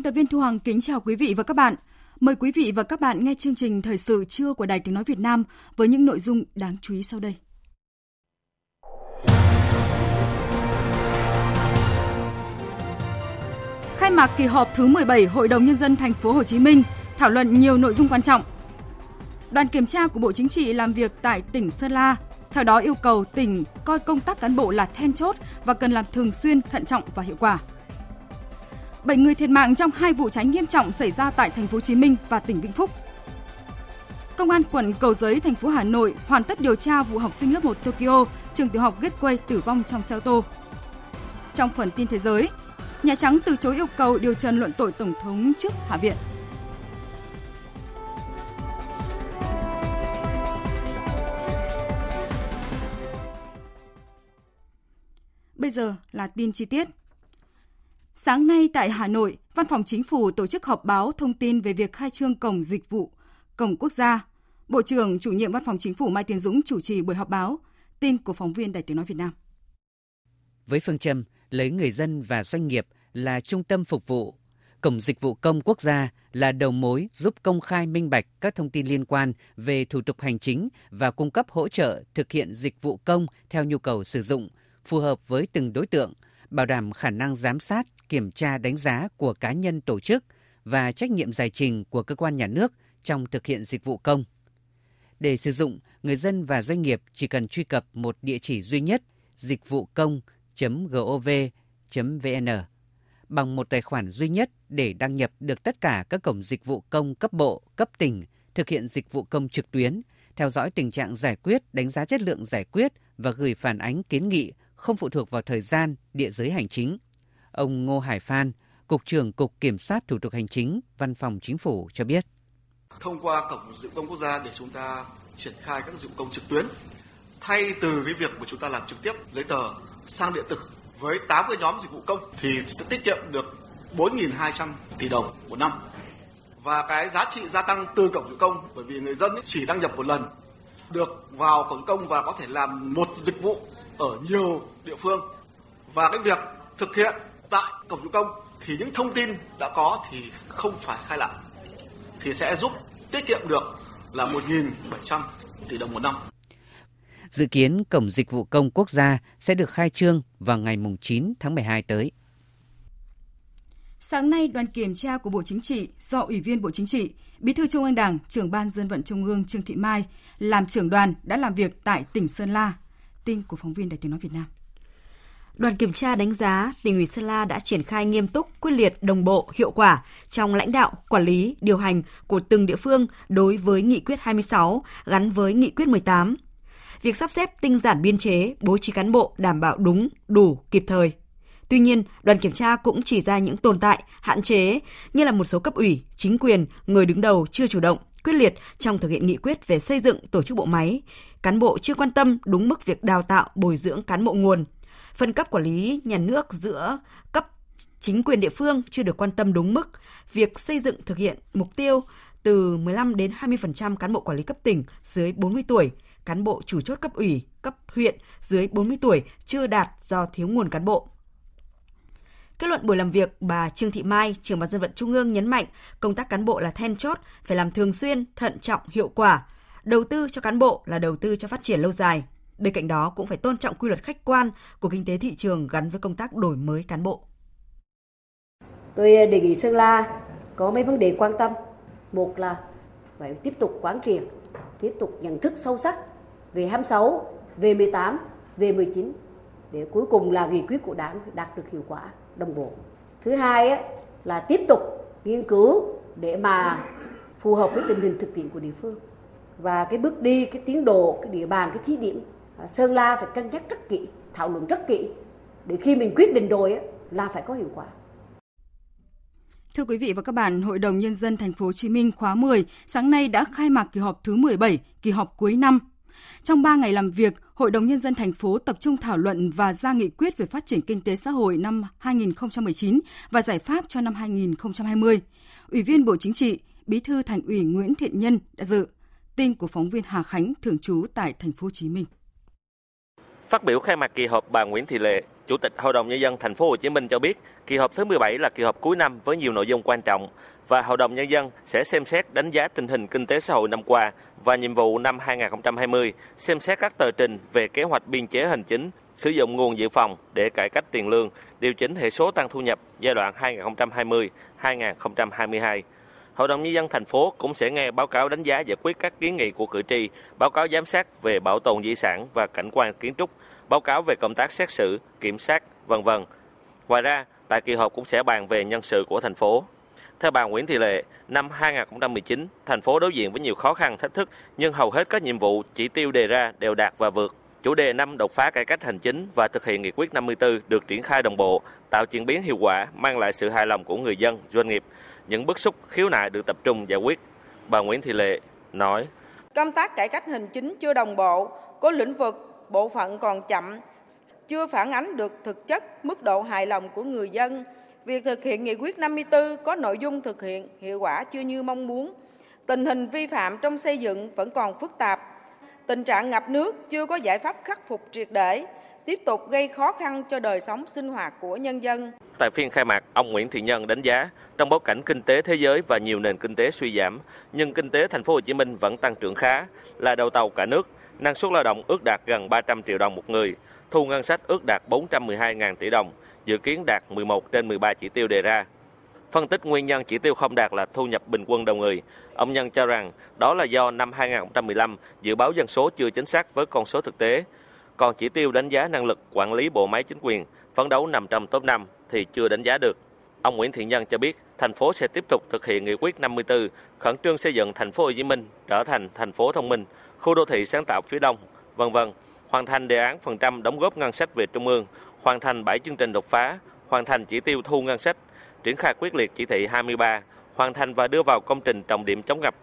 Biên tập viên Thu Hằng kính chào quý vị và các bạn. Mời quý vị và các bạn nghe chương trình Thời sự trưa của Đài Tiếng Nói Việt Nam với những nội dung đáng chú ý sau đây. Khai mạc kỳ họp thứ 17 Hội đồng Nhân dân thành phố Hồ Chí Minh thảo luận nhiều nội dung quan trọng. Đoàn kiểm tra của Bộ Chính trị làm việc tại tỉnh Sơn La, theo đó yêu cầu tỉnh coi công tác cán bộ là then chốt và cần làm thường xuyên, thận trọng và hiệu quả. 7 người thiệt mạng trong hai vụ cháy nghiêm trọng xảy ra tại thành phố Hồ Chí Minh và tỉnh Vĩnh Phúc. Công an quận Cầu Giấy, thành phố Hà Nội hoàn tất điều tra vụ học sinh lớp 1 Tokyo, trường tiểu học Gateway tử vong trong xe ô tô. Trong phần tin thế giới, Nhà Trắng từ chối yêu cầu điều trần luận tội Tổng thống trước Hạ viện. Bây giờ là tin chi tiết. Sáng nay tại Hà Nội, Văn phòng Chính phủ tổ chức họp báo thông tin về việc khai trương cổng dịch vụ, cổng quốc gia. Bộ trưởng chủ nhiệm Văn phòng Chính phủ Mai Tiến Dũng chủ trì buổi họp báo. Tin của phóng viên Đài Tiếng Nói Việt Nam. Với phương châm lấy người dân và doanh nghiệp là trung tâm phục vụ, Cổng Dịch vụ Công Quốc gia là đầu mối giúp công khai minh bạch các thông tin liên quan về thủ tục hành chính và cung cấp hỗ trợ thực hiện dịch vụ công theo nhu cầu sử dụng, phù hợp với từng đối tượng, bảo đảm khả năng giám sát, kiểm tra đánh giá của cá nhân tổ chức và trách nhiệm giải trình của cơ quan nhà nước trong thực hiện dịch vụ công. Để sử dụng, người dân và doanh nghiệp chỉ cần truy cập một địa chỉ duy nhất dịch vụ công.gov.vn bằng một tài khoản duy nhất để đăng nhập được tất cả các cổng dịch vụ công cấp bộ, cấp tỉnh, thực hiện dịch vụ công trực tuyến, theo dõi tình trạng giải quyết, đánh giá chất lượng giải quyết và gửi phản ánh kiến nghị không phụ thuộc vào thời gian, địa giới hành chính. Ông Ngô Hải Phan, Cục trưởng Cục Kiểm soát Thủ tục Hành chính, Văn phòng Chính phủ cho biết. Thông qua Cổng Dịch vụ Công Quốc gia để chúng ta triển khai các dịch vụ công trực tuyến, thay từ cái việc mà chúng ta làm trực tiếp giấy tờ sang điện tử với 8 cái nhóm dịch vụ công thì sẽ tiết kiệm được 4.200 tỷ đồng một năm. Và cái giá trị gia tăng từ cổng dịch vụ công bởi vì người dân chỉ đăng nhập một lần được vào cổng công và có thể làm một dịch vụ ở nhiều địa phương. Và cái việc thực hiện tại cổng dịch công thì những thông tin đã có thì không phải khai lại thì sẽ giúp tiết kiệm được là 1.700 tỷ đồng một năm. Dự kiến Cổng Dịch vụ Công Quốc gia sẽ được khai trương vào ngày 9 tháng 12 tới. Sáng nay, đoàn kiểm tra của Bộ Chính trị do Ủy viên Bộ Chính trị, Bí thư Trung ương Đảng, trưởng ban dân vận Trung ương Trương Thị Mai làm trưởng đoàn đã làm việc tại tỉnh Sơn La. Tin của phóng viên Đài Tiếng nói Việt Nam. Đoàn kiểm tra đánh giá tỉnh ủy Sơn La đã triển khai nghiêm túc, quyết liệt, đồng bộ, hiệu quả trong lãnh đạo, quản lý, điều hành của từng địa phương đối với nghị quyết 26 gắn với nghị quyết 18. Việc sắp xếp tinh giản biên chế, bố trí cán bộ đảm bảo đúng, đủ, kịp thời. Tuy nhiên, đoàn kiểm tra cũng chỉ ra những tồn tại, hạn chế như là một số cấp ủy, chính quyền, người đứng đầu chưa chủ động, quyết liệt trong thực hiện nghị quyết về xây dựng tổ chức bộ máy, cán bộ chưa quan tâm đúng mức việc đào tạo, bồi dưỡng cán bộ nguồn, phân cấp quản lý nhà nước giữa cấp chính quyền địa phương chưa được quan tâm đúng mức, việc xây dựng thực hiện mục tiêu từ 15 đến 20% cán bộ quản lý cấp tỉnh dưới 40 tuổi, cán bộ chủ chốt cấp ủy, cấp huyện dưới 40 tuổi chưa đạt do thiếu nguồn cán bộ. Kết luận buổi làm việc, bà Trương Thị Mai, trưởng ban dân vận Trung ương nhấn mạnh công tác cán bộ là then chốt, phải làm thường xuyên, thận trọng, hiệu quả. Đầu tư cho cán bộ là đầu tư cho phát triển lâu dài. Bên cạnh đó cũng phải tôn trọng quy luật khách quan của kinh tế thị trường gắn với công tác đổi mới cán bộ. Tôi ờ, đề nghị Sơn La có mấy vấn đề quan tâm. Một là phải tiếp tục quán triệt, tiếp tục nhận thức sâu sắc về 26, về 18, về 19 để cuối cùng là nghị quyết của đảng đạt được hiệu quả đồng bộ. Thứ hai á, là tiếp tục nghiên cứu để mà phù hợp với tình hình thực tiễn của địa phương và cái bước đi cái tiến độ cái địa bàn cái thí điểm À, sơn La phải cân nhắc rất kỹ thảo luận rất kỹ để khi mình quyết định rồi là phải có hiệu quả Thưa quý vị và các bạn, Hội đồng nhân dân thành phố Hồ Chí Minh khóa 10 sáng nay đã khai mạc kỳ họp thứ 17, kỳ họp cuối năm. Trong 3 ngày làm việc, Hội đồng nhân dân thành phố tập trung thảo luận và ra nghị quyết về phát triển kinh tế xã hội năm 2019 và giải pháp cho năm 2020. Ủy viên Bộ Chính trị, Bí thư Thành ủy Nguyễn Thiện Nhân đã dự. Tin của phóng viên Hà Khánh thường trú tại thành phố Hồ Chí Minh. Phát biểu khai mạc kỳ họp, bà Nguyễn Thị Lệ, Chủ tịch Hội đồng nhân dân thành phố Hồ Chí Minh cho biết, kỳ họp thứ 17 là kỳ họp cuối năm với nhiều nội dung quan trọng và Hội đồng nhân dân sẽ xem xét đánh giá tình hình kinh tế xã hội năm qua và nhiệm vụ năm 2020, xem xét các tờ trình về kế hoạch biên chế hành chính, sử dụng nguồn dự phòng để cải cách tiền lương, điều chỉnh hệ số tăng thu nhập giai đoạn 2020-2022. Hội đồng nhân dân thành phố cũng sẽ nghe báo cáo đánh giá giải quyết các kiến nghị của cử tri, báo cáo giám sát về bảo tồn di sản và cảnh quan kiến trúc, báo cáo về công tác xét xử, kiểm sát, vân vân. Ngoài ra, tại kỳ họp cũng sẽ bàn về nhân sự của thành phố. Theo bà Nguyễn Thị Lệ, năm 2019, thành phố đối diện với nhiều khó khăn, thách thức, nhưng hầu hết các nhiệm vụ, chỉ tiêu đề ra đều đạt và vượt. Chủ đề năm đột phá cải cách hành chính và thực hiện nghị quyết 54 được triển khai đồng bộ, tạo chuyển biến hiệu quả, mang lại sự hài lòng của người dân, doanh nghiệp. Những bức xúc, khiếu nại được tập trung giải quyết. Bà Nguyễn Thị Lệ nói: Công tác cải cách hành chính chưa đồng bộ, có lĩnh vực, bộ phận còn chậm, chưa phản ánh được thực chất mức độ hài lòng của người dân. Việc thực hiện nghị quyết 54 có nội dung thực hiện hiệu quả chưa như mong muốn. Tình hình vi phạm trong xây dựng vẫn còn phức tạp. Tình trạng ngập nước chưa có giải pháp khắc phục triệt để, tiếp tục gây khó khăn cho đời sống sinh hoạt của nhân dân. Tại phiên khai mạc, ông Nguyễn Thị Nhân đánh giá, trong bối cảnh kinh tế thế giới và nhiều nền kinh tế suy giảm, nhưng kinh tế thành phố Hồ Chí Minh vẫn tăng trưởng khá, là đầu tàu cả nước, năng suất lao động ước đạt gần 300 triệu đồng một người, thu ngân sách ước đạt 412.000 tỷ đồng, dự kiến đạt 11 trên 13 chỉ tiêu đề ra. Phân tích nguyên nhân chỉ tiêu không đạt là thu nhập bình quân đầu người, ông Nhân cho rằng đó là do năm 2015 dự báo dân số chưa chính xác với con số thực tế. Còn chỉ tiêu đánh giá năng lực quản lý bộ máy chính quyền, phấn đấu nằm trong top 5 thì chưa đánh giá được. Ông Nguyễn Thiện Nhân cho biết, thành phố sẽ tiếp tục thực hiện nghị quyết 54, khẩn trương xây dựng thành phố Hồ Chí Minh trở thành thành phố thông minh, khu đô thị sáng tạo phía đông, vân vân, hoàn thành đề án phần trăm đóng góp ngân sách về trung ương, hoàn thành 7 chương trình đột phá, hoàn thành chỉ tiêu thu ngân sách, triển khai quyết liệt chỉ thị 23, hoàn thành và đưa vào công trình trọng điểm chống ngập,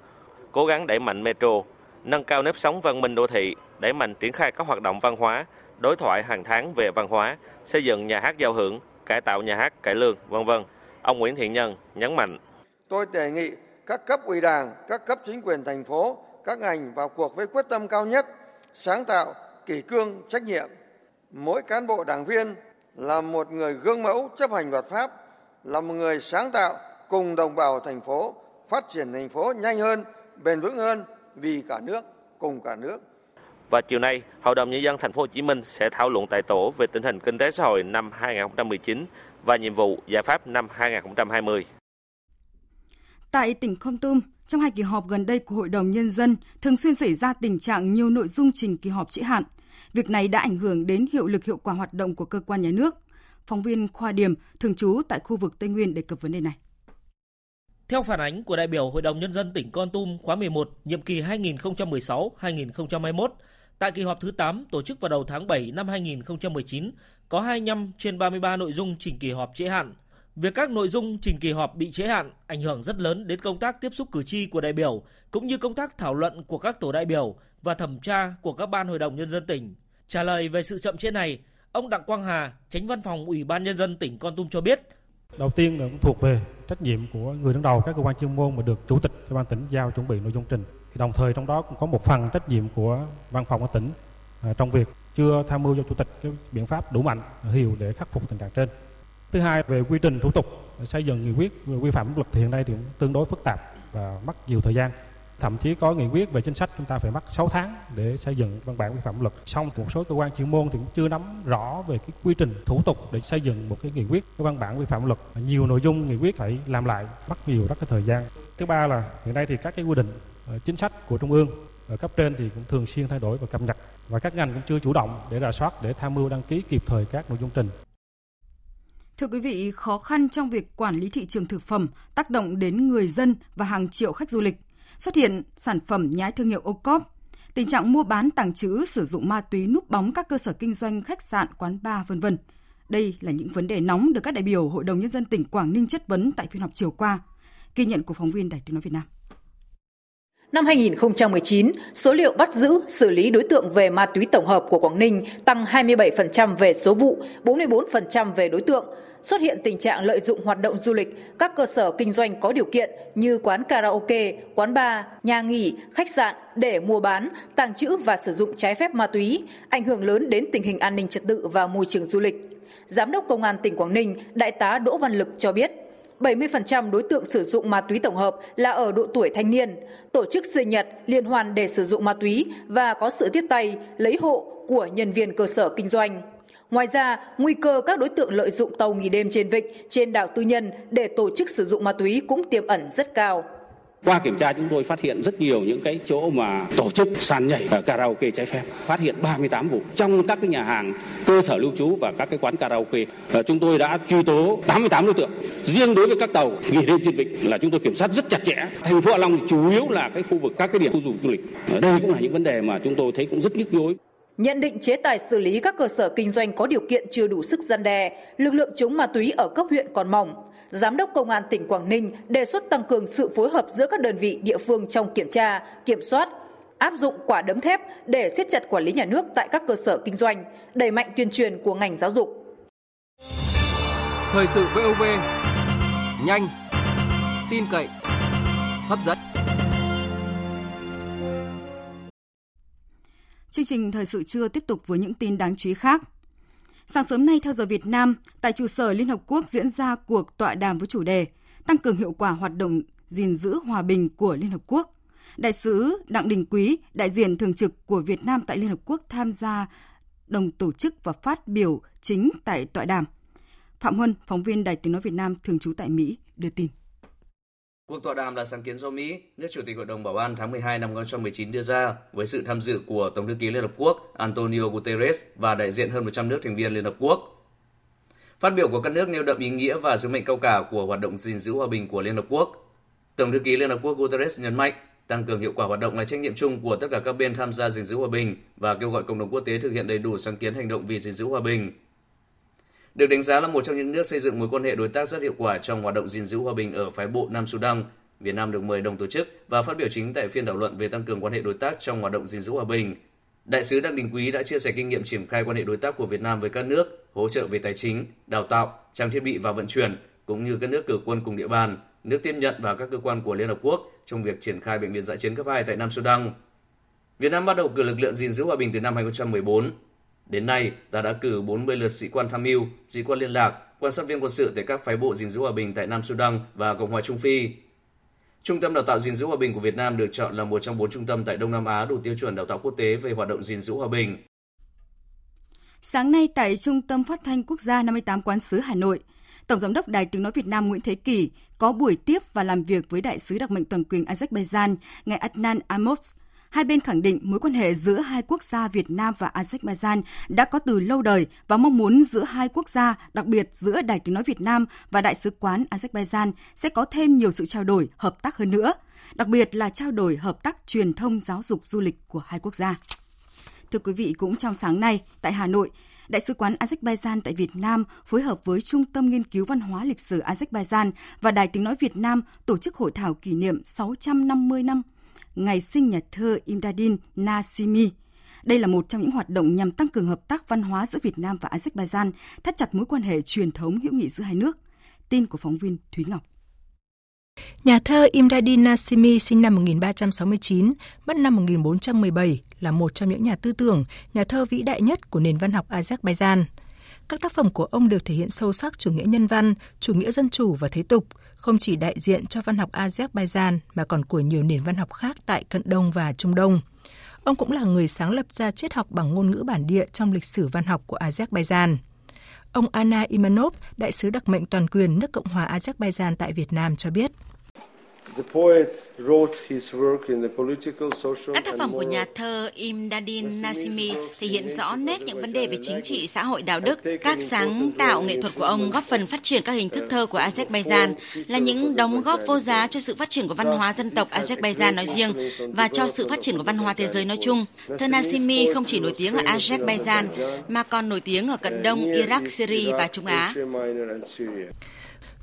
cố gắng đẩy mạnh metro, nâng cao nếp sống văn minh đô thị, đẩy mạnh triển khai các hoạt động văn hóa, đối thoại hàng tháng về văn hóa, xây dựng nhà hát giao hưởng, cải tạo nhà hát cải lương, vân vân. Ông Nguyễn Thiện Nhân nhấn mạnh: Tôi đề nghị các cấp ủy Đảng, các cấp chính quyền thành phố, các ngành vào cuộc với quyết tâm cao nhất, sáng tạo, kỷ cương, trách nhiệm. Mỗi cán bộ đảng viên là một người gương mẫu chấp hành luật pháp, là một người sáng tạo cùng đồng bào thành phố phát triển thành phố nhanh hơn, bền vững hơn vì cả nước, cùng cả nước. Và chiều nay, Hội đồng nhân dân thành phố Hồ Chí Minh sẽ thảo luận tại tổ về tình hình kinh tế xã hội năm 2019 và nhiệm vụ giải pháp năm 2020. Tại tỉnh Kon Tum, trong hai kỳ họp gần đây của Hội đồng Nhân dân, thường xuyên xảy ra tình trạng nhiều nội dung trình kỳ họp trễ hạn. Việc này đã ảnh hưởng đến hiệu lực hiệu quả hoạt động của cơ quan nhà nước. Phóng viên Khoa Điểm, thường trú tại khu vực Tây Nguyên đề cập vấn đề này. Theo phản ánh của đại biểu Hội đồng Nhân dân tỉnh Con Tum khóa 11, nhiệm kỳ 2016-2021, tại kỳ họp thứ 8 tổ chức vào đầu tháng 7 năm 2019, có 25 trên 33 nội dung trình kỳ họp trễ hạn. Việc các nội dung trình kỳ họp bị trễ hạn ảnh hưởng rất lớn đến công tác tiếp xúc cử tri của đại biểu, cũng như công tác thảo luận của các tổ đại biểu và thẩm tra của các ban Hội đồng Nhân dân tỉnh. Trả lời về sự chậm trễ này, ông Đặng Quang Hà, tránh văn phòng Ủy ban Nhân dân tỉnh Con Tum cho biết, Đầu tiên là cũng thuộc về trách nhiệm của người đứng đầu các cơ quan chuyên môn mà được chủ tịch ủy ban tỉnh giao chuẩn bị nội dung trình. Đồng thời trong đó cũng có một phần trách nhiệm của văn phòng của tỉnh à, trong việc chưa tham mưu cho chủ tịch cái biện pháp đủ mạnh hiệu để khắc phục tình trạng trên. Thứ hai về quy trình thủ tục xây dựng nghị quyết quy phạm pháp luật thì hiện nay thì cũng tương đối phức tạp và mất nhiều thời gian thậm chí có nghị quyết về chính sách chúng ta phải mất 6 tháng để xây dựng văn bản quy phạm luật xong một số cơ quan chuyên môn thì cũng chưa nắm rõ về cái quy trình thủ tục để xây dựng một cái nghị quyết cái văn bản quy phạm luật nhiều nội dung nghị quyết phải làm lại mất nhiều rất cái thời gian thứ ba là hiện nay thì các cái quy định ờ, chính sách của trung ương ở cấp trên thì cũng thường xuyên thay đổi và cập nhật và các ngành cũng chưa chủ động để rà soát để tham mưu đăng ký kịp thời các nội dung trình. Thưa quý vị, khó khăn trong việc quản lý thị trường thực phẩm tác động đến người dân và hàng triệu khách du lịch. Xuất hiện sản phẩm nhái thương hiệu ô cóp, tình trạng mua bán tàng trữ sử dụng ma túy núp bóng các cơ sở kinh doanh khách sạn, quán bar vân vân. Đây là những vấn đề nóng được các đại biểu Hội đồng nhân dân tỉnh Quảng Ninh chất vấn tại phiên họp chiều qua. Ghi nhận của phóng viên Đài Tiếng nói Việt Nam. Năm 2019, số liệu bắt giữ, xử lý đối tượng về ma túy tổng hợp của Quảng Ninh tăng 27% về số vụ, 44% về đối tượng. Xuất hiện tình trạng lợi dụng hoạt động du lịch, các cơ sở kinh doanh có điều kiện như quán karaoke, quán bar, nhà nghỉ, khách sạn để mua bán, tàng trữ và sử dụng trái phép ma túy, ảnh hưởng lớn đến tình hình an ninh trật tự và môi trường du lịch. Giám đốc Công an tỉnh Quảng Ninh, Đại tá Đỗ Văn Lực cho biết, 70% đối tượng sử dụng ma túy tổng hợp là ở độ tuổi thanh niên, tổ chức sinh nhật, liên hoàn để sử dụng ma túy và có sự tiếp tay, lấy hộ của nhân viên cơ sở kinh doanh. Ngoài ra, nguy cơ các đối tượng lợi dụng tàu nghỉ đêm trên vịnh, trên đảo tư nhân để tổ chức sử dụng ma túy cũng tiềm ẩn rất cao. Qua kiểm tra chúng tôi phát hiện rất nhiều những cái chỗ mà tổ chức sàn nhảy và karaoke trái phép, phát hiện 38 vụ trong các cái nhà hàng, cơ sở lưu trú và các cái quán karaoke. Và chúng tôi đã truy tố 88 đối tượng. Riêng đối với các tàu nghỉ đêm trên vịnh là chúng tôi kiểm soát rất chặt chẽ. Thành phố Hạ Long thì chủ yếu là cái khu vực các cái điểm khu du lịch. Ở đây cũng là những vấn đề mà chúng tôi thấy cũng rất nhức nhối. Nhận định chế tài xử lý các cơ sở kinh doanh có điều kiện chưa đủ sức gian đe, lực lượng chống ma túy ở cấp huyện còn mỏng. Giám đốc Công an tỉnh Quảng Ninh đề xuất tăng cường sự phối hợp giữa các đơn vị địa phương trong kiểm tra, kiểm soát, áp dụng quả đấm thép để siết chặt quản lý nhà nước tại các cơ sở kinh doanh, đẩy mạnh tuyên truyền của ngành giáo dục. Thời sự VOV, nhanh, tin cậy, hấp dẫn. Chương trình thời sự trưa tiếp tục với những tin đáng chú ý khác. Sáng sớm nay theo giờ Việt Nam, tại trụ sở Liên Hợp Quốc diễn ra cuộc tọa đàm với chủ đề Tăng cường hiệu quả hoạt động gìn giữ hòa bình của Liên Hợp Quốc. Đại sứ Đặng Đình Quý, đại diện thường trực của Việt Nam tại Liên Hợp Quốc tham gia đồng tổ chức và phát biểu chính tại tọa đàm. Phạm Huân, phóng viên Đài Tiếng Nói Việt Nam thường trú tại Mỹ, đưa tin. Cuộc tọa đàm là sáng kiến do Mỹ, nước Chủ tịch Hội đồng Bảo an tháng 12 năm 2019 đưa ra với sự tham dự của Tổng thư ký Liên Hợp Quốc Antonio Guterres và đại diện hơn 100 nước thành viên Liên Hợp Quốc. Phát biểu của các nước nêu đậm ý nghĩa và sứ mệnh cao cả của hoạt động gìn giữ hòa bình của Liên Hợp Quốc. Tổng thư ký Liên Hợp Quốc Guterres nhấn mạnh tăng cường hiệu quả hoạt động là trách nhiệm chung của tất cả các bên tham gia gìn giữ hòa bình và kêu gọi cộng đồng quốc tế thực hiện đầy đủ sáng kiến hành động vì gìn giữ hòa bình. Được đánh giá là một trong những nước xây dựng mối quan hệ đối tác rất hiệu quả trong hoạt động gìn giữ hòa bình ở phái bộ Nam Sudan, Việt Nam được mời đồng tổ chức và phát biểu chính tại phiên thảo luận về tăng cường quan hệ đối tác trong hoạt động gìn giữ hòa bình. Đại sứ Đặng Đình Quý đã chia sẻ kinh nghiệm triển khai quan hệ đối tác của Việt Nam với các nước, hỗ trợ về tài chính, đào tạo, trang thiết bị và vận chuyển, cũng như các nước cử quân cùng địa bàn, nước tiếp nhận và các cơ quan của Liên Hợp Quốc trong việc triển khai bệnh viện dã chiến cấp 2 tại Nam Sudan. Việt Nam bắt đầu cử lực lượng gìn giữ hòa bình từ năm 2014. Đến nay, ta đã cử 40 lượt sĩ quan tham mưu, sĩ quan liên lạc, quan sát viên quân sự tại các phái bộ gìn giữ hòa bình tại Nam Sudan và Cộng hòa Trung Phi. Trung tâm đào tạo gìn giữ hòa bình của Việt Nam được chọn là một trong bốn trung tâm tại Đông Nam Á đủ tiêu chuẩn đào tạo quốc tế về hoạt động gìn giữ hòa bình. Sáng nay tại Trung tâm Phát thanh Quốc gia 58 Quán sứ Hà Nội, Tổng giám đốc Đài Tiếng nói Việt Nam Nguyễn Thế Kỳ có buổi tiếp và làm việc với đại sứ đặc mệnh toàn quyền Azerbaijan, ngài Adnan Amos. Hai bên khẳng định mối quan hệ giữa hai quốc gia Việt Nam và Azerbaijan đã có từ lâu đời và mong muốn giữa hai quốc gia, đặc biệt giữa Đài Tiếng nói Việt Nam và Đại sứ quán Azerbaijan sẽ có thêm nhiều sự trao đổi, hợp tác hơn nữa, đặc biệt là trao đổi hợp tác truyền thông giáo dục du lịch của hai quốc gia. Thưa quý vị, cũng trong sáng nay tại Hà Nội, Đại sứ quán Azerbaijan tại Việt Nam phối hợp với Trung tâm Nghiên cứu Văn hóa Lịch sử Azerbaijan và Đài Tiếng Nói Việt Nam tổ chức hội thảo kỷ niệm 650 năm ngày sinh nhà thơ Imdadin Nasimi. Đây là một trong những hoạt động nhằm tăng cường hợp tác văn hóa giữa Việt Nam và Azerbaijan, thắt chặt mối quan hệ truyền thống hữu nghị giữa hai nước. Tin của phóng viên Thúy Ngọc. Nhà thơ Imdadin Nasimi sinh năm 1369, mất năm 1417 là một trong những nhà tư tưởng, nhà thơ vĩ đại nhất của nền văn học Azerbaijan. Các tác phẩm của ông đều thể hiện sâu sắc chủ nghĩa nhân văn, chủ nghĩa dân chủ và thế tục, không chỉ đại diện cho văn học Azerbaijan mà còn của nhiều nền văn học khác tại Cận Đông và Trung Đông. Ông cũng là người sáng lập ra triết học bằng ngôn ngữ bản địa trong lịch sử văn học của Azerbaijan. Ông Anna Imanov, đại sứ đặc mệnh toàn quyền nước Cộng hòa Azerbaijan tại Việt Nam cho biết. Các tác phẩm của nhà thơ Imdadin Nasimi thể hiện rõ nét những vấn đề về chính trị, xã hội, đạo đức. Các sáng tạo nghệ thuật của ông góp phần phát triển các hình thức thơ của Azerbaijan là những đóng góp vô giá cho sự phát triển của văn hóa dân tộc Azerbaijan nói riêng và cho sự phát triển của văn hóa thế giới nói chung. Thơ Nasimi không chỉ nổi tiếng ở Azerbaijan mà còn nổi tiếng ở cận Đông, Iraq, Syria và Trung Á.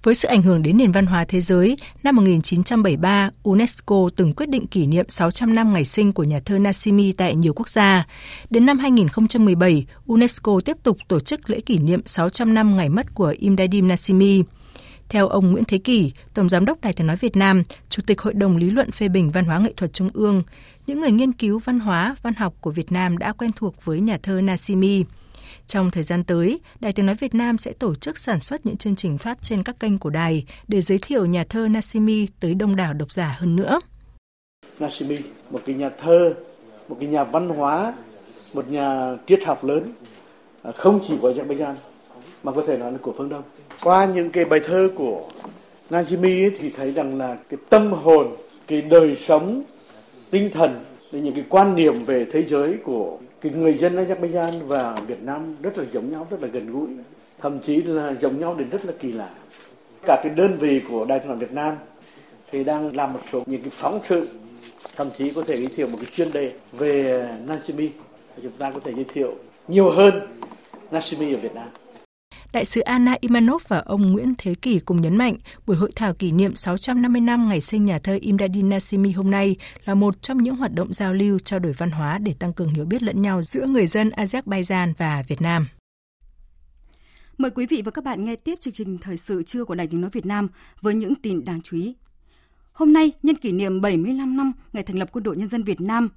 Với sự ảnh hưởng đến nền văn hóa thế giới, năm 1973, UNESCO từng quyết định kỷ niệm 600 năm ngày sinh của nhà thơ Nasimi tại nhiều quốc gia. Đến năm 2017, UNESCO tiếp tục tổ chức lễ kỷ niệm 600 năm ngày mất của Imdadim Nasimi. Theo ông Nguyễn Thế Kỷ, Tổng Giám đốc Đài tiếng nói Việt Nam, Chủ tịch Hội đồng Lý luận phê bình văn hóa nghệ thuật Trung ương, những người nghiên cứu văn hóa, văn học của Việt Nam đã quen thuộc với nhà thơ Nasimi. Trong thời gian tới, Đài Tiếng Nói Việt Nam sẽ tổ chức sản xuất những chương trình phát trên các kênh của đài để giới thiệu nhà thơ Nasimi tới đông đảo độc giả hơn nữa. Nasimi, một cái nhà thơ, một cái nhà văn hóa, một nhà triết học lớn, à, không chỉ của Azerbaijan mà có thể nói là của phương Đông. Qua những cái bài thơ của Najimi thì thấy rằng là cái tâm hồn, cái đời sống, tinh thần, những cái quan niệm về thế giới của cái người dân Azerbaijan và Việt Nam rất là giống nhau, rất là gần gũi, thậm chí là giống nhau đến rất là kỳ lạ. Cả cái đơn vị của Đài Truyền hình Việt Nam thì đang làm một số những cái phóng sự, thậm chí có thể giới thiệu một cái chuyên đề về Nasimi. Chúng ta có thể giới thiệu nhiều hơn Nasimi ở Việt Nam. Đại sứ Anna Imanov và ông Nguyễn Thế Kỷ cùng nhấn mạnh buổi hội thảo kỷ niệm 650 năm ngày sinh nhà thơ Imdadin Nasimi hôm nay là một trong những hoạt động giao lưu trao đổi văn hóa để tăng cường hiểu biết lẫn nhau giữa người dân Azerbaijan và Việt Nam. Mời quý vị và các bạn nghe tiếp chương trình thời sự trưa của Đài Tiếng nói Việt Nam với những tin đáng chú ý. Hôm nay, nhân kỷ niệm 75 năm ngày thành lập Quân đội Nhân dân Việt Nam,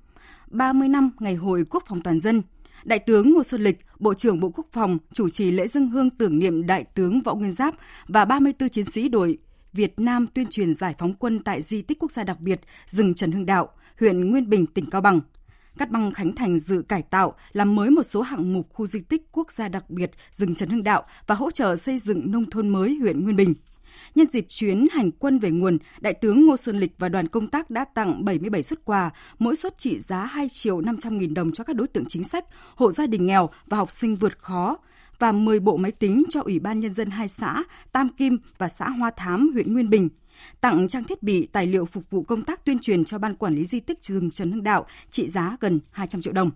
30 năm ngày Hội Quốc phòng toàn dân – Đại tướng Ngô Xuân Lịch, Bộ trưởng Bộ Quốc phòng chủ trì lễ dân hương tưởng niệm Đại tướng Võ Nguyên Giáp và 34 chiến sĩ đội Việt Nam tuyên truyền giải phóng quân tại di tích quốc gia đặc biệt rừng Trần Hưng Đạo, huyện Nguyên Bình, tỉnh Cao Bằng. Cát băng Khánh Thành dự cải tạo, làm mới một số hạng mục khu di tích quốc gia đặc biệt rừng Trần Hưng Đạo và hỗ trợ xây dựng nông thôn mới huyện Nguyên Bình. Nhân dịp chuyến hành quân về nguồn, Đại tướng Ngô Xuân Lịch và đoàn công tác đã tặng 77 xuất quà, mỗi suất trị giá 2 triệu 500 nghìn đồng cho các đối tượng chính sách, hộ gia đình nghèo và học sinh vượt khó và 10 bộ máy tính cho Ủy ban Nhân dân hai xã Tam Kim và xã Hoa Thám, huyện Nguyên Bình tặng trang thiết bị tài liệu phục vụ công tác tuyên truyền cho Ban Quản lý Di tích rừng Trần Hưng Đạo trị giá gần 200 triệu đồng.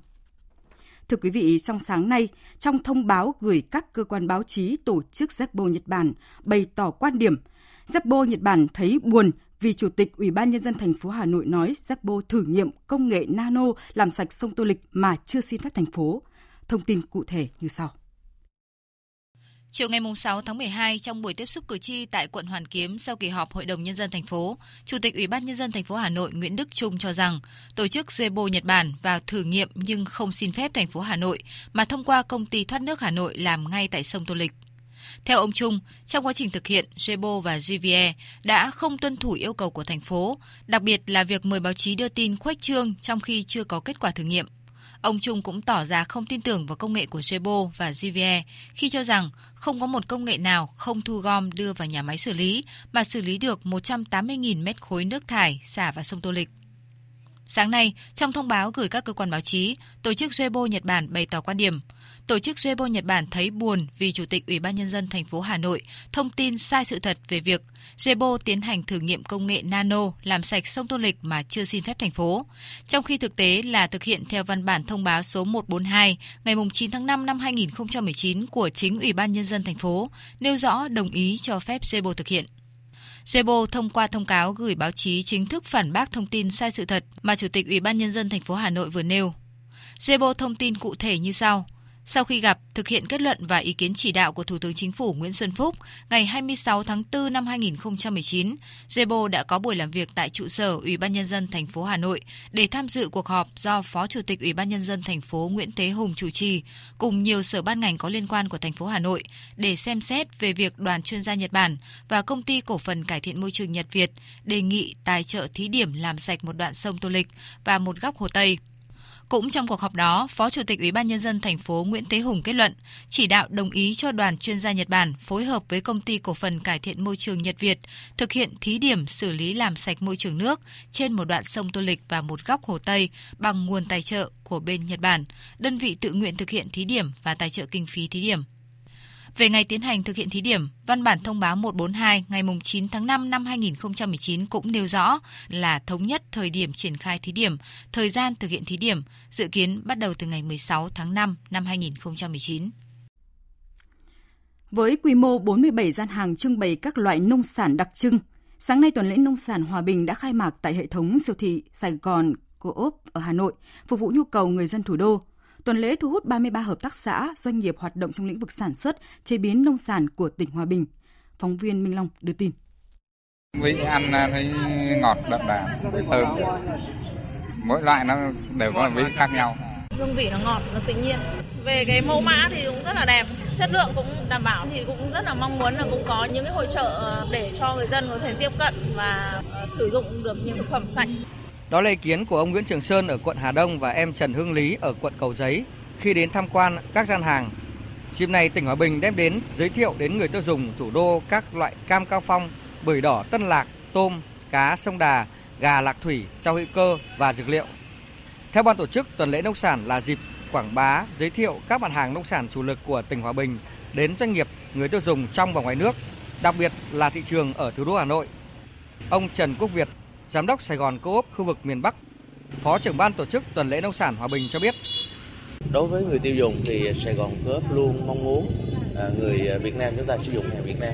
Thưa quý vị, trong sáng nay, trong thông báo gửi các cơ quan báo chí tổ chức Zeppo Nhật Bản bày tỏ quan điểm Zeppo Nhật Bản thấy buồn vì Chủ tịch Ủy ban Nhân dân thành phố Hà Nội nói Zeppo thử nghiệm công nghệ nano làm sạch sông Tô Lịch mà chưa xin phép thành phố. Thông tin cụ thể như sau. Chiều ngày 6 tháng 12, trong buổi tiếp xúc cử tri tại quận Hoàn Kiếm sau kỳ họp Hội đồng Nhân dân thành phố, Chủ tịch Ủy ban Nhân dân thành phố Hà Nội Nguyễn Đức Trung cho rằng tổ chức Zebo Nhật Bản vào thử nghiệm nhưng không xin phép thành phố Hà Nội mà thông qua công ty thoát nước Hà Nội làm ngay tại sông Tô Lịch. Theo ông Trung, trong quá trình thực hiện, Jebo và GVE đã không tuân thủ yêu cầu của thành phố, đặc biệt là việc mời báo chí đưa tin khuếch trương trong khi chưa có kết quả thử nghiệm. Ông Trung cũng tỏ ra không tin tưởng vào công nghệ của Jebo và GVE khi cho rằng không có một công nghệ nào không thu gom đưa vào nhà máy xử lý mà xử lý được 180.000 mét khối nước thải xả vào sông Tô Lịch. Sáng nay, trong thông báo gửi các cơ quan báo chí, tổ chức Jebo Nhật Bản bày tỏ quan điểm – Tổ chức Weibo Nhật Bản thấy buồn vì Chủ tịch Ủy ban Nhân dân thành phố Hà Nội thông tin sai sự thật về việc Weibo tiến hành thử nghiệm công nghệ nano làm sạch sông Tô Lịch mà chưa xin phép thành phố, trong khi thực tế là thực hiện theo văn bản thông báo số 142 ngày 9 tháng 5 năm 2019 của chính Ủy ban Nhân dân thành phố, nêu rõ đồng ý cho phép Weibo thực hiện. Weibo thông qua thông cáo gửi báo chí chính thức phản bác thông tin sai sự thật mà Chủ tịch Ủy ban Nhân dân thành phố Hà Nội vừa nêu. Weibo thông tin cụ thể như sau. Sau khi gặp, thực hiện kết luận và ý kiến chỉ đạo của Thủ tướng Chính phủ Nguyễn Xuân Phúc, ngày 26 tháng 4 năm 2019, Zebo đã có buổi làm việc tại trụ sở Ủy ban nhân dân thành phố Hà Nội để tham dự cuộc họp do Phó Chủ tịch Ủy ban nhân dân thành phố Nguyễn Thế Hùng chủ trì cùng nhiều sở ban ngành có liên quan của thành phố Hà Nội để xem xét về việc đoàn chuyên gia Nhật Bản và công ty cổ phần cải thiện môi trường Nhật Việt đề nghị tài trợ thí điểm làm sạch một đoạn sông Tô Lịch và một góc hồ Tây. Cũng trong cuộc họp đó, Phó Chủ tịch Ủy ban nhân dân thành phố Nguyễn Thế Hùng kết luận chỉ đạo đồng ý cho đoàn chuyên gia Nhật Bản phối hợp với công ty cổ phần cải thiện môi trường Nhật Việt thực hiện thí điểm xử lý làm sạch môi trường nước trên một đoạn sông Tô Lịch và một góc hồ Tây bằng nguồn tài trợ của bên Nhật Bản. Đơn vị tự nguyện thực hiện thí điểm và tài trợ kinh phí thí điểm. Về ngày tiến hành thực hiện thí điểm, văn bản thông báo 142 ngày 9 tháng 5 năm 2019 cũng nêu rõ là thống nhất thời điểm triển khai thí điểm, thời gian thực hiện thí điểm, dự kiến bắt đầu từ ngày 16 tháng 5 năm 2019. Với quy mô 47 gian hàng trưng bày các loại nông sản đặc trưng, sáng nay tuần lễ nông sản Hòa Bình đã khai mạc tại hệ thống siêu thị Sài Gòn của OP ở Hà Nội, phục vụ nhu cầu người dân thủ đô. Tuần lễ thu hút 33 hợp tác xã, doanh nghiệp hoạt động trong lĩnh vực sản xuất, chế biến nông sản của tỉnh Hòa Bình. Phóng viên Minh Long đưa tin. Vị ăn thấy ngọt đậm đà, thơm. Mỗi loại nó đều có vị khác nhau. Hương vị nó ngọt, nó tự nhiên. Về cái mẫu mã thì cũng rất là đẹp, chất lượng cũng đảm bảo thì cũng rất là mong muốn là cũng có những cái hội trợ để cho người dân có thể tiếp cận và ờ, sử dụng được những thực phẩm sạch. Đó là ý kiến của ông Nguyễn Trường Sơn ở quận Hà Đông và em Trần Hương Lý ở quận Cầu Giấy khi đến tham quan các gian hàng. Dịp này tỉnh Hòa Bình đem đến giới thiệu đến người tiêu dùng thủ đô các loại cam cao phong, bưởi đỏ tân lạc, tôm, cá sông đà, gà lạc thủy, rau hữu cơ và dược liệu. Theo ban tổ chức, tuần lễ nông sản là dịp quảng bá, giới thiệu các mặt hàng nông sản chủ lực của tỉnh Hòa Bình đến doanh nghiệp, người tiêu dùng trong và ngoài nước, đặc biệt là thị trường ở thủ đô Hà Nội. Ông Trần Quốc Việt, Giám đốc Sài Gòn Co-op khu vực miền Bắc, Phó trưởng ban tổ chức tuần lễ nông sản Hòa Bình cho biết. Đối với người tiêu dùng thì Sài Gòn Co-op luôn mong muốn à, người Việt Nam chúng ta sử dụng hàng Việt Nam.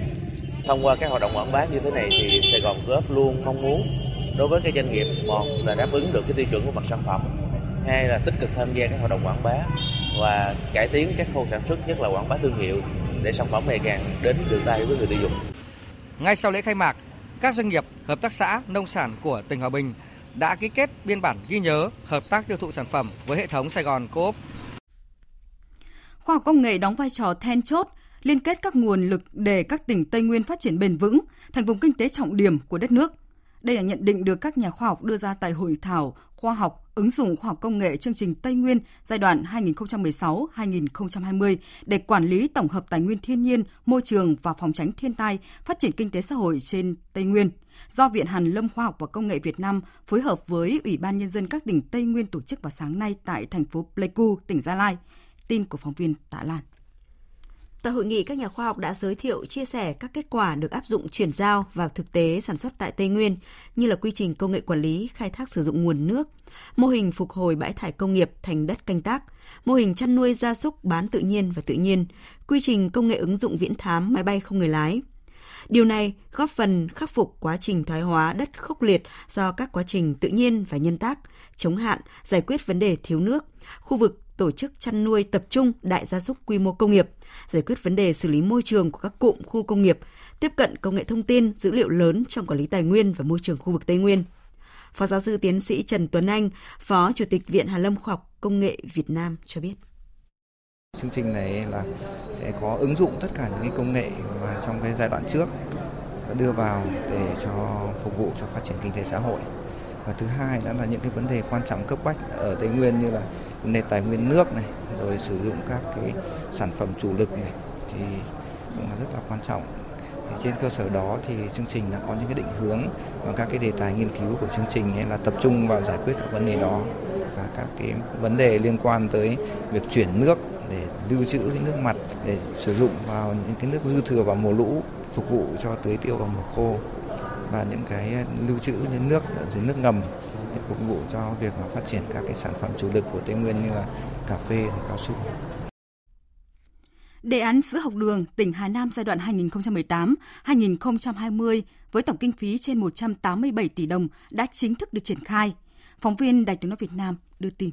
Thông qua các hoạt động quảng bá như thế này thì Sài Gòn Co-op luôn mong muốn đối với các doanh nghiệp một là đáp ứng được cái tiêu chuẩn của mặt sản phẩm, hai là tích cực tham gia các hoạt động quảng bá và cải tiến các khâu sản xuất nhất là quảng bá thương hiệu để sản phẩm ngày càng đến được tay với người tiêu dùng. Ngay sau lễ khai mạc, các doanh nghiệp, hợp tác xã, nông sản của tỉnh Hòa Bình đã ký kết biên bản ghi nhớ hợp tác tiêu thụ sản phẩm với hệ thống Sài Gòn Coop. Khoa học công nghệ đóng vai trò then chốt liên kết các nguồn lực để các tỉnh Tây Nguyên phát triển bền vững thành vùng kinh tế trọng điểm của đất nước. Đây là nhận định được các nhà khoa học đưa ra tại hội thảo khoa học ứng dụng khoa học công nghệ chương trình Tây Nguyên giai đoạn 2016-2020 để quản lý tổng hợp tài nguyên thiên nhiên, môi trường và phòng tránh thiên tai, phát triển kinh tế xã hội trên Tây Nguyên do Viện Hàn lâm Khoa học và Công nghệ Việt Nam phối hợp với Ủy ban Nhân dân các tỉnh Tây Nguyên tổ chức vào sáng nay tại thành phố Pleiku, tỉnh Gia Lai. Tin của phóng viên Tạ Lan. Tại hội nghị, các nhà khoa học đã giới thiệu, chia sẻ các kết quả được áp dụng chuyển giao vào thực tế sản xuất tại Tây Nguyên, như là quy trình công nghệ quản lý, khai thác sử dụng nguồn nước, mô hình phục hồi bãi thải công nghiệp thành đất canh tác, mô hình chăn nuôi gia súc bán tự nhiên và tự nhiên, quy trình công nghệ ứng dụng viễn thám máy bay không người lái. Điều này góp phần khắc phục quá trình thoái hóa đất khốc liệt do các quá trình tự nhiên và nhân tác, chống hạn, giải quyết vấn đề thiếu nước, khu vực tổ chức chăn nuôi tập trung đại gia súc quy mô công nghiệp, giải quyết vấn đề xử lý môi trường của các cụm khu công nghiệp, tiếp cận công nghệ thông tin, dữ liệu lớn trong quản lý tài nguyên và môi trường khu vực Tây Nguyên. Phó giáo sư tiến sĩ Trần Tuấn Anh, Phó Chủ tịch Viện Hàn lâm Khoa học Công nghệ Việt Nam cho biết. Chương trình này là sẽ có ứng dụng tất cả những cái công nghệ mà trong cái giai đoạn trước đã đưa vào để cho phục vụ cho phát triển kinh tế xã hội. Và thứ hai đó là những cái vấn đề quan trọng cấp bách ở Tây Nguyên như là vấn đề tài nguyên nước này, rồi sử dụng các cái sản phẩm chủ lực này thì cũng là rất là quan trọng. Thì trên cơ sở đó thì chương trình đã có những cái định hướng và các cái đề tài nghiên cứu của chương trình ấy là tập trung vào giải quyết các vấn đề đó và các cái vấn đề liên quan tới việc chuyển nước để lưu trữ cái nước mặt để sử dụng vào những cái nước dư thừa vào mùa lũ phục vụ cho tưới tiêu vào mùa khô và những cái lưu trữ những nước ở dưới nước ngầm phục vụ cho việc mà phát triển các cái sản phẩm chủ lực của Tây Nguyên như là cà phê, cao su. Đề án sữa học đường tỉnh Hà Nam giai đoạn 2018-2020 với tổng kinh phí trên 187 tỷ đồng đã chính thức được triển khai. Phóng viên Đài tiếng nói Việt Nam đưa tin.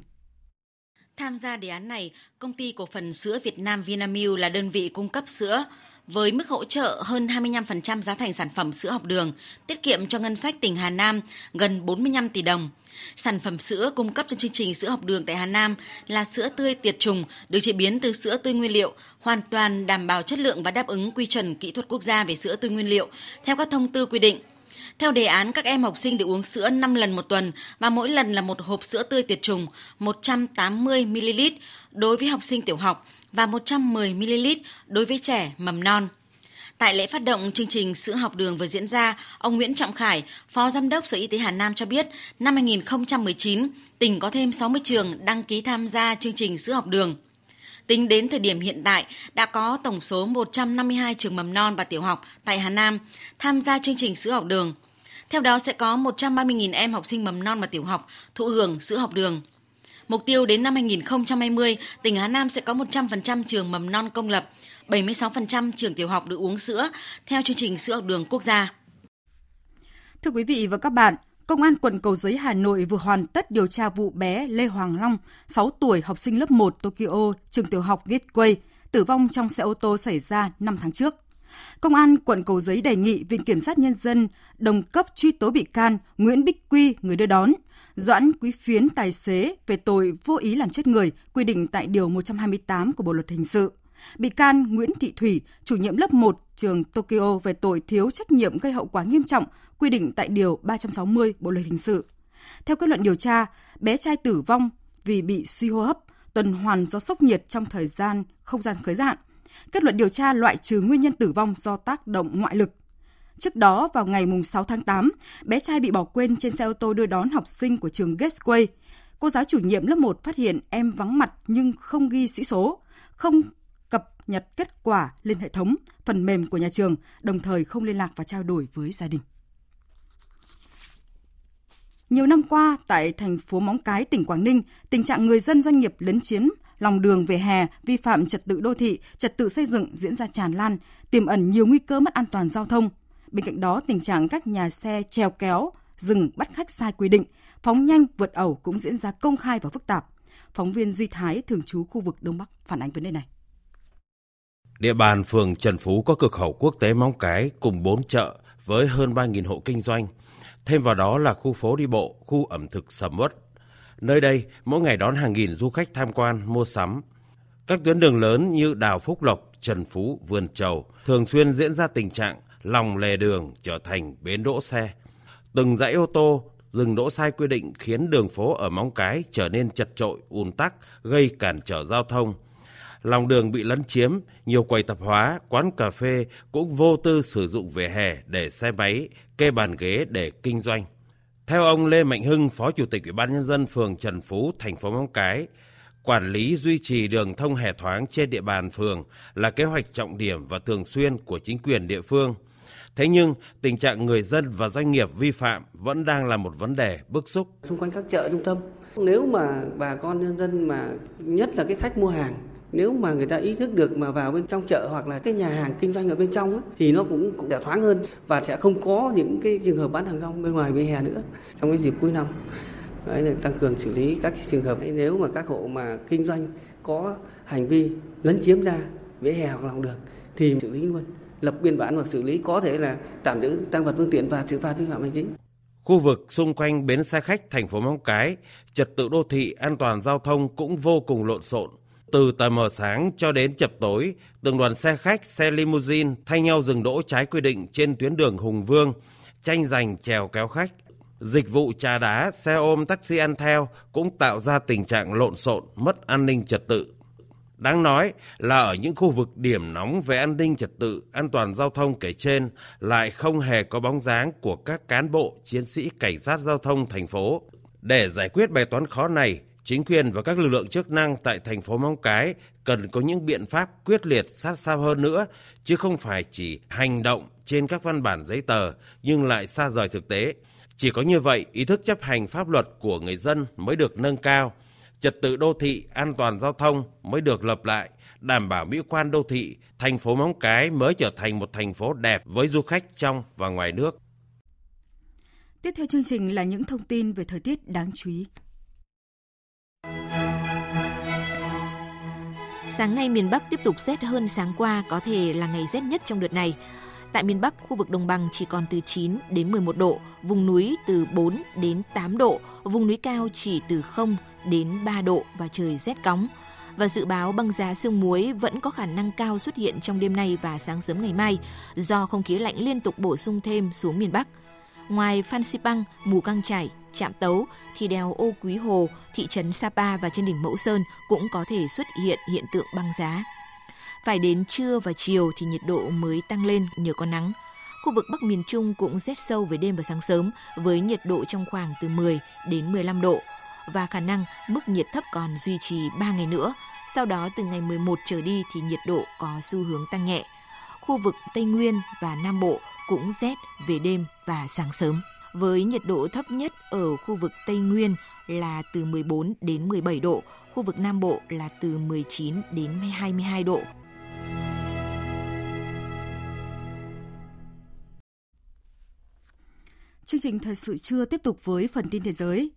Tham gia đề án này, công ty cổ phần sữa Việt Nam Vinamilk là đơn vị cung cấp sữa với mức hỗ trợ hơn 25% giá thành sản phẩm sữa học đường, tiết kiệm cho ngân sách tỉnh Hà Nam gần 45 tỷ đồng. Sản phẩm sữa cung cấp cho chương trình sữa học đường tại Hà Nam là sữa tươi tiệt trùng, được chế biến từ sữa tươi nguyên liệu, hoàn toàn đảm bảo chất lượng và đáp ứng quy chuẩn kỹ thuật quốc gia về sữa tươi nguyên liệu theo các thông tư quy định. Theo đề án, các em học sinh được uống sữa 5 lần một tuần và mỗi lần là một hộp sữa tươi tiệt trùng 180ml đối với học sinh tiểu học và 110ml đối với trẻ mầm non. Tại lễ phát động chương trình sữa học đường vừa diễn ra, ông Nguyễn Trọng Khải, Phó Giám đốc Sở Y tế Hà Nam cho biết, năm 2019, tỉnh có thêm 60 trường đăng ký tham gia chương trình sữa học đường. Tính đến thời điểm hiện tại, đã có tổng số 152 trường mầm non và tiểu học tại Hà Nam tham gia chương trình sữa học đường. Theo đó sẽ có 130.000 em học sinh mầm non và tiểu học thụ hưởng sữa học đường. Mục tiêu đến năm 2020, tỉnh Hà Nam sẽ có 100% trường mầm non công lập, 76% trường tiểu học được uống sữa theo chương trình sữa học đường quốc gia. Thưa quý vị và các bạn, Công an quận Cầu Giấy Hà Nội vừa hoàn tất điều tra vụ bé Lê Hoàng Long, 6 tuổi, học sinh lớp 1 Tokyo, trường tiểu học Gateway, tử vong trong xe ô tô xảy ra 5 tháng trước. Công an quận Cầu Giấy đề nghị Viện Kiểm sát Nhân dân đồng cấp truy tố bị can Nguyễn Bích Quy, người đưa đón, Doãn Quý Phiến, tài xế về tội vô ý làm chết người, quy định tại Điều 128 của Bộ Luật Hình sự. Bị can Nguyễn Thị Thủy, chủ nhiệm lớp 1 trường Tokyo về tội thiếu trách nhiệm gây hậu quả nghiêm trọng, quy định tại Điều 360 Bộ Luật Hình sự. Theo kết luận điều tra, bé trai tử vong vì bị suy hô hấp, tuần hoàn do sốc nhiệt trong thời gian không gian khởi hạn. Kết luận điều tra loại trừ nguyên nhân tử vong do tác động ngoại lực. Trước đó, vào ngày 6 tháng 8, bé trai bị bỏ quên trên xe ô tô đưa đón học sinh của trường Gateway. Cô giáo chủ nhiệm lớp 1 phát hiện em vắng mặt nhưng không ghi sĩ số, không cập nhật kết quả lên hệ thống, phần mềm của nhà trường, đồng thời không liên lạc và trao đổi với gia đình. Nhiều năm qua, tại thành phố Móng Cái, tỉnh Quảng Ninh, tình trạng người dân doanh nghiệp lấn chiếm lòng đường về hè, vi phạm trật tự đô thị, trật tự xây dựng diễn ra tràn lan, tiềm ẩn nhiều nguy cơ mất an toàn giao thông. Bên cạnh đó, tình trạng các nhà xe treo kéo, dừng bắt khách sai quy định, phóng nhanh vượt ẩu cũng diễn ra công khai và phức tạp. Phóng viên Duy Thái thường trú khu vực Đông Bắc phản ánh vấn đề này. Địa bàn phường Trần Phú có cửa khẩu quốc tế Móng Cái cùng 4 chợ với hơn 3.000 hộ kinh doanh. Thêm vào đó là khu phố đi bộ, khu ẩm thực sầm uất. Nơi đây mỗi ngày đón hàng nghìn du khách tham quan, mua sắm. Các tuyến đường lớn như Đào Phúc Lộc, Trần Phú, Vườn Chầu thường xuyên diễn ra tình trạng lòng lề đường trở thành bến đỗ xe. Từng dãy ô tô dừng đỗ sai quy định khiến đường phố ở Móng Cái trở nên chật trội, ùn tắc, gây cản trở giao thông. Lòng đường bị lấn chiếm, nhiều quầy tạp hóa, quán cà phê cũng vô tư sử dụng vỉa hè để xe máy, kê bàn ghế để kinh doanh. Theo ông Lê Mạnh Hưng, Phó Chủ tịch Ủy ban nhân dân phường Trần Phú, thành phố Móng Cái, quản lý duy trì đường thông hè thoáng trên địa bàn phường là kế hoạch trọng điểm và thường xuyên của chính quyền địa phương. Thế nhưng, tình trạng người dân và doanh nghiệp vi phạm vẫn đang là một vấn đề bức xúc. Xung quanh các chợ trung tâm, nếu mà bà con nhân dân mà nhất là cái khách mua hàng nếu mà người ta ý thức được mà vào bên trong chợ hoặc là cái nhà hàng kinh doanh ở bên trong ấy, thì nó cũng cũng sẽ thoáng hơn và sẽ không có những cái trường hợp bán hàng rong bên ngoài vỉa hè nữa trong cái dịp cuối năm Đấy là tăng cường xử lý các trường hợp ấy. nếu mà các hộ mà kinh doanh có hành vi lấn chiếm ra vỉa hè hoặc lòng đường thì xử lý luôn lập biên bản hoặc xử lý có thể là tạm giữ tăng vật phương tiện và xử phạt vi phạm hành chính Khu vực xung quanh bến xe khách thành phố Móng Cái, trật tự đô thị, an toàn giao thông cũng vô cùng lộn xộn. Từ tờ mờ sáng cho đến chập tối, từng đoàn xe khách, xe limousine thay nhau dừng đỗ trái quy định trên tuyến đường Hùng Vương, tranh giành chèo kéo khách. Dịch vụ trà đá, xe ôm, taxi ăn theo cũng tạo ra tình trạng lộn xộn, mất an ninh trật tự. Đáng nói là ở những khu vực điểm nóng về an ninh trật tự, an toàn giao thông kể trên lại không hề có bóng dáng của các cán bộ, chiến sĩ cảnh sát giao thông thành phố. Để giải quyết bài toán khó này, chính quyền và các lực lượng chức năng tại thành phố Móng Cái cần có những biện pháp quyết liệt sát sao hơn nữa, chứ không phải chỉ hành động trên các văn bản giấy tờ nhưng lại xa rời thực tế. Chỉ có như vậy, ý thức chấp hành pháp luật của người dân mới được nâng cao, trật tự đô thị, an toàn giao thông mới được lập lại, đảm bảo mỹ quan đô thị, thành phố Móng Cái mới trở thành một thành phố đẹp với du khách trong và ngoài nước. Tiếp theo chương trình là những thông tin về thời tiết đáng chú ý. Sáng nay miền Bắc tiếp tục rét hơn sáng qua, có thể là ngày rét nhất trong đợt này. Tại miền Bắc, khu vực đồng bằng chỉ còn từ 9 đến 11 độ, vùng núi từ 4 đến 8 độ, vùng núi cao chỉ từ 0 đến 3 độ và trời rét cóng. Và dự báo băng giá sương muối vẫn có khả năng cao xuất hiện trong đêm nay và sáng sớm ngày mai do không khí lạnh liên tục bổ sung thêm xuống miền Bắc. Ngoài Phan Xipang, Mù Căng trải. Trạm Tấu, thì đèo Ô Quý Hồ, thị trấn Sapa và trên đỉnh Mẫu Sơn cũng có thể xuất hiện hiện tượng băng giá. Phải đến trưa và chiều thì nhiệt độ mới tăng lên nhờ có nắng. Khu vực Bắc miền Trung cũng rét sâu về đêm và sáng sớm với nhiệt độ trong khoảng từ 10 đến 15 độ và khả năng mức nhiệt thấp còn duy trì 3 ngày nữa. Sau đó từ ngày 11 trở đi thì nhiệt độ có xu hướng tăng nhẹ. Khu vực Tây Nguyên và Nam Bộ cũng rét về đêm và sáng sớm. Với nhiệt độ thấp nhất ở khu vực Tây Nguyên là từ 14 đến 17 độ, khu vực Nam Bộ là từ 19 đến 22 độ. Chương trình thời sự trưa tiếp tục với phần tin thế giới.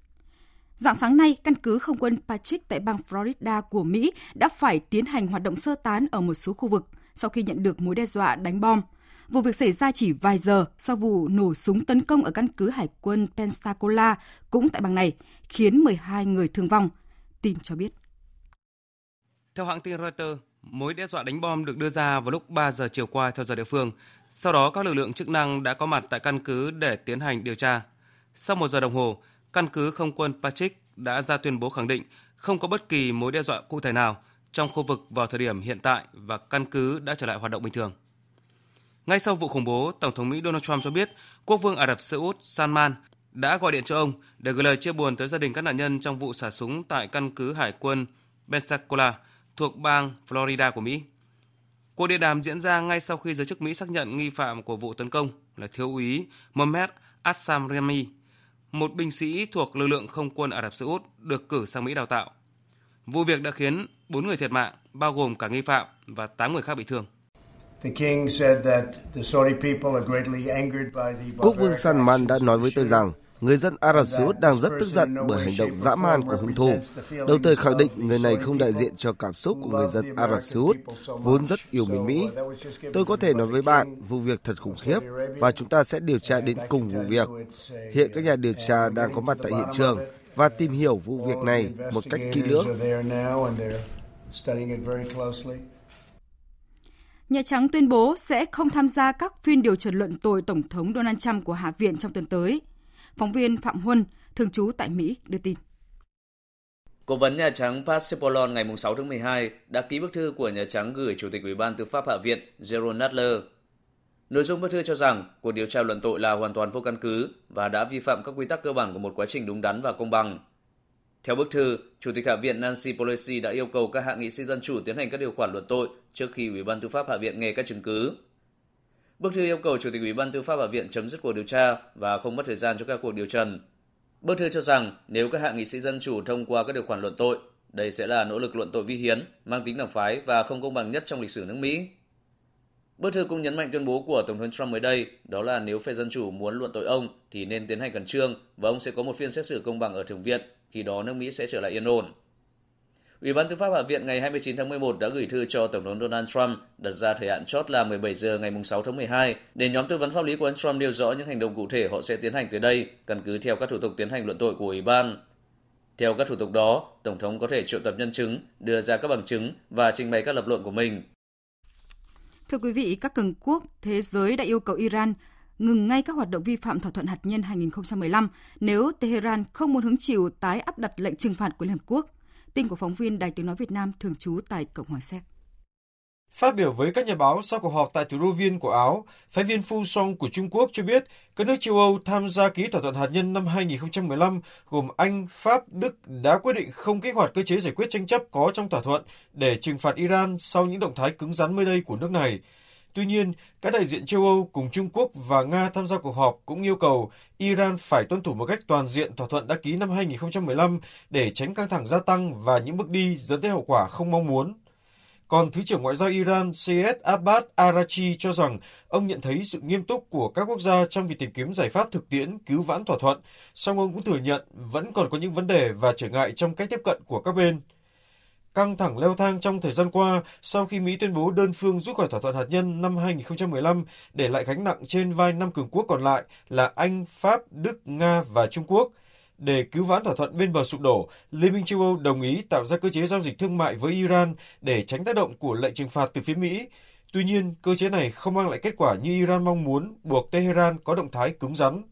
Dạng sáng nay, căn cứ không quân Patrick tại bang Florida của Mỹ đã phải tiến hành hoạt động sơ tán ở một số khu vực sau khi nhận được mối đe dọa đánh bom. Vụ việc xảy ra chỉ vài giờ sau vụ nổ súng tấn công ở căn cứ hải quân Pensacola cũng tại bang này, khiến 12 người thương vong. Tin cho biết. Theo hãng tin Reuters, mối đe dọa đánh bom được đưa ra vào lúc 3 giờ chiều qua theo giờ địa phương. Sau đó các lực lượng chức năng đã có mặt tại căn cứ để tiến hành điều tra. Sau một giờ đồng hồ, căn cứ không quân Patrick đã ra tuyên bố khẳng định không có bất kỳ mối đe dọa cụ thể nào trong khu vực vào thời điểm hiện tại và căn cứ đã trở lại hoạt động bình thường. Ngay sau vụ khủng bố, Tổng thống Mỹ Donald Trump cho biết quốc vương Ả Rập Xê Út Salman đã gọi điện cho ông để gửi lời chia buồn tới gia đình các nạn nhân trong vụ xả súng tại căn cứ hải quân Pensacola thuộc bang Florida của Mỹ. Cuộc điện đàm diễn ra ngay sau khi giới chức Mỹ xác nhận nghi phạm của vụ tấn công là thiếu úy Mohamed Assam Rami, một binh sĩ thuộc lực lượng không quân Ả Rập Xê Út được cử sang Mỹ đào tạo. Vụ việc đã khiến 4 người thiệt mạng, bao gồm cả nghi phạm và 8 người khác bị thương. Quốc vương Salman đã nói với tôi rằng người dân Ả Rập Xê Út đang rất tức giận bởi hành động dã man của hung thủ. Đồng thời khẳng định người này không đại diện cho cảm xúc của người dân Ả Rập Xê Út, vốn rất yêu mến Mỹ. Tôi có thể nói với bạn, vụ việc thật khủng khiếp và chúng ta sẽ điều tra đến cùng vụ việc. Hiện các nhà điều tra đang có mặt tại hiện trường và tìm hiểu vụ việc này một cách kỹ lưỡng. Nhà Trắng tuyên bố sẽ không tham gia các phiên điều trần luận tội Tổng thống Donald Trump của Hạ viện trong tuần tới. Phóng viên Phạm Huân, thường trú tại Mỹ, đưa tin. Cố vấn Nhà Trắng Pat Cipollone ngày 6 tháng 12 đã ký bức thư của Nhà Trắng gửi Chủ tịch Ủy ban Tư pháp Hạ viện Jerome Nadler. Nội dung bức thư cho rằng cuộc điều tra luận tội là hoàn toàn vô căn cứ và đã vi phạm các quy tắc cơ bản của một quá trình đúng đắn và công bằng. Theo bức thư, Chủ tịch Hạ viện Nancy Pelosi đã yêu cầu các hạ nghị sĩ dân chủ tiến hành các điều khoản luận tội trước khi Ủy ban Tư pháp Hạ viện nghe các chứng cứ. Bức thư yêu cầu Chủ tịch Ủy ban Tư pháp Hạ viện chấm dứt cuộc điều tra và không mất thời gian cho các cuộc điều trần. Bức thư cho rằng nếu các hạ nghị sĩ dân chủ thông qua các điều khoản luận tội, đây sẽ là nỗ lực luận tội vi hiến, mang tính đảng phái và không công bằng nhất trong lịch sử nước Mỹ. Bức thư cũng nhấn mạnh tuyên bố của Tổng thống Trump mới đây, đó là nếu phe Dân Chủ muốn luận tội ông thì nên tiến hành khẩn trương và ông sẽ có một phiên xét xử công bằng ở Thượng viện, khi đó nước Mỹ sẽ trở lại yên ổn. Ủy ban Tư pháp Hạ viện ngày 29 tháng 11 đã gửi thư cho Tổng thống Donald Trump đặt ra thời hạn chót là 17 giờ ngày 6 tháng 12 để nhóm tư vấn pháp lý của ông Trump nêu rõ những hành động cụ thể họ sẽ tiến hành tới đây, căn cứ theo các thủ tục tiến hành luận tội của Ủy ban. Theo các thủ tục đó, Tổng thống có thể triệu tập nhân chứng, đưa ra các bằng chứng và trình bày các lập luận của mình. Thưa quý vị, các cường quốc thế giới đã yêu cầu Iran ngừng ngay các hoạt động vi phạm thỏa thuận hạt nhân 2015 nếu Tehran không muốn hứng chịu tái áp đặt lệnh trừng phạt của Liên Hợp Quốc. Tin của phóng viên Đài tiếng nói Việt Nam thường trú tại Cộng hòa Séc. Phát biểu với các nhà báo sau cuộc họp tại thủ đô Viên của Áo, phái viên Phu Song của Trung Quốc cho biết các nước châu Âu tham gia ký thỏa thuận hạt nhân năm 2015 gồm Anh, Pháp, Đức đã quyết định không kích hoạt cơ chế giải quyết tranh chấp có trong thỏa thuận để trừng phạt Iran sau những động thái cứng rắn mới đây của nước này. Tuy nhiên, các đại diện châu Âu cùng Trung Quốc và Nga tham gia cuộc họp cũng yêu cầu Iran phải tuân thủ một cách toàn diện thỏa thuận đã ký năm 2015 để tránh căng thẳng gia tăng và những bước đi dẫn tới hậu quả không mong muốn. Còn Thứ trưởng Ngoại giao Iran Seyed Abbas Arachi cho rằng ông nhận thấy sự nghiêm túc của các quốc gia trong việc tìm kiếm giải pháp thực tiễn cứu vãn thỏa thuận, song ông cũng thừa nhận vẫn còn có những vấn đề và trở ngại trong cách tiếp cận của các bên. Căng thẳng leo thang trong thời gian qua sau khi Mỹ tuyên bố đơn phương rút khỏi thỏa thuận hạt nhân năm 2015 để lại gánh nặng trên vai năm cường quốc còn lại là Anh, Pháp, Đức, Nga và Trung Quốc. Để cứu vãn thỏa thuận bên bờ sụp đổ, Liên minh châu Âu đồng ý tạo ra cơ chế giao dịch thương mại với Iran để tránh tác động của lệnh trừng phạt từ phía Mỹ. Tuy nhiên, cơ chế này không mang lại kết quả như Iran mong muốn, buộc Tehran có động thái cứng rắn.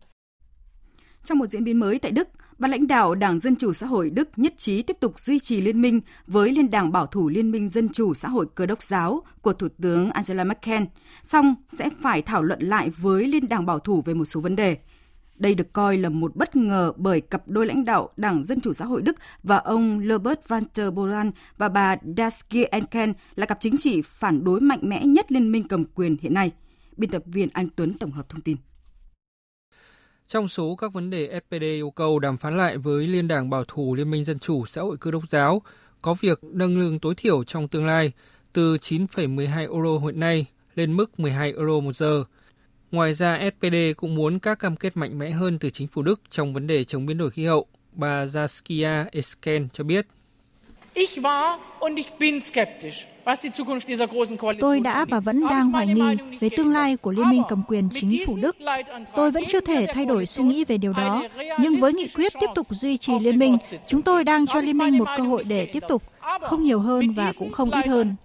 Trong một diễn biến mới tại Đức, ban lãnh đạo Đảng Dân Chủ Xã hội Đức nhất trí tiếp tục duy trì liên minh với Liên đảng Bảo thủ Liên minh Dân Chủ Xã hội Cơ đốc giáo của Thủ tướng Angela Merkel, song sẽ phải thảo luận lại với Liên đảng Bảo thủ về một số vấn đề. Đây được coi là một bất ngờ bởi cặp đôi lãnh đạo Đảng Dân Chủ Xã hội Đức và ông Robert Walter Bolan và bà Daskia Enken là cặp chính trị phản đối mạnh mẽ nhất liên minh cầm quyền hiện nay. Biên tập viên Anh Tuấn tổng hợp thông tin. Trong số các vấn đề SPD yêu cầu đàm phán lại với Liên đảng Bảo thủ Liên minh Dân chủ Xã hội Cơ đốc giáo có việc nâng lương tối thiểu trong tương lai từ 9,12 euro hiện nay lên mức 12 euro một giờ. Ngoài ra, SPD cũng muốn các cam kết mạnh mẽ hơn từ chính phủ Đức trong vấn đề chống biến đổi khí hậu. Bà Zaskia Esken cho biết. Tôi đã và vẫn đang hoài nghi về tương lai của Liên minh cầm quyền chính phủ Đức. Tôi vẫn chưa thể thay đổi suy nghĩ về điều đó, nhưng với nghị quyết tiếp tục duy trì liên minh, chúng tôi đang cho liên minh một cơ hội để tiếp tục, không nhiều hơn và cũng không ít hơn.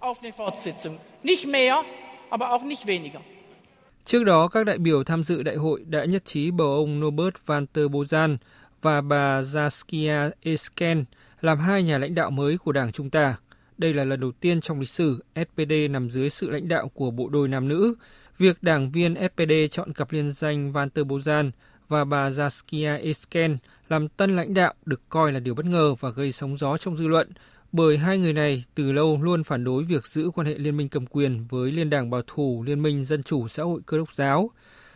Trước đó, các đại biểu tham dự đại hội đã nhất trí bầu ông Norbert Walter Bozan và bà Zaskia Esken làm hai nhà lãnh đạo mới của Đảng chúng ta. Đây là lần đầu tiên trong lịch sử SPD nằm dưới sự lãnh đạo của bộ đôi nam nữ. Việc đảng viên SPD chọn cặp liên danh Walter Bozan và bà Zaskia Esken làm tân lãnh đạo được coi là điều bất ngờ và gây sóng gió trong dư luận, bởi hai người này từ lâu luôn phản đối việc giữ quan hệ liên minh cầm quyền với Liên đảng Bảo thủ Liên minh Dân chủ Xã hội Cơ đốc giáo.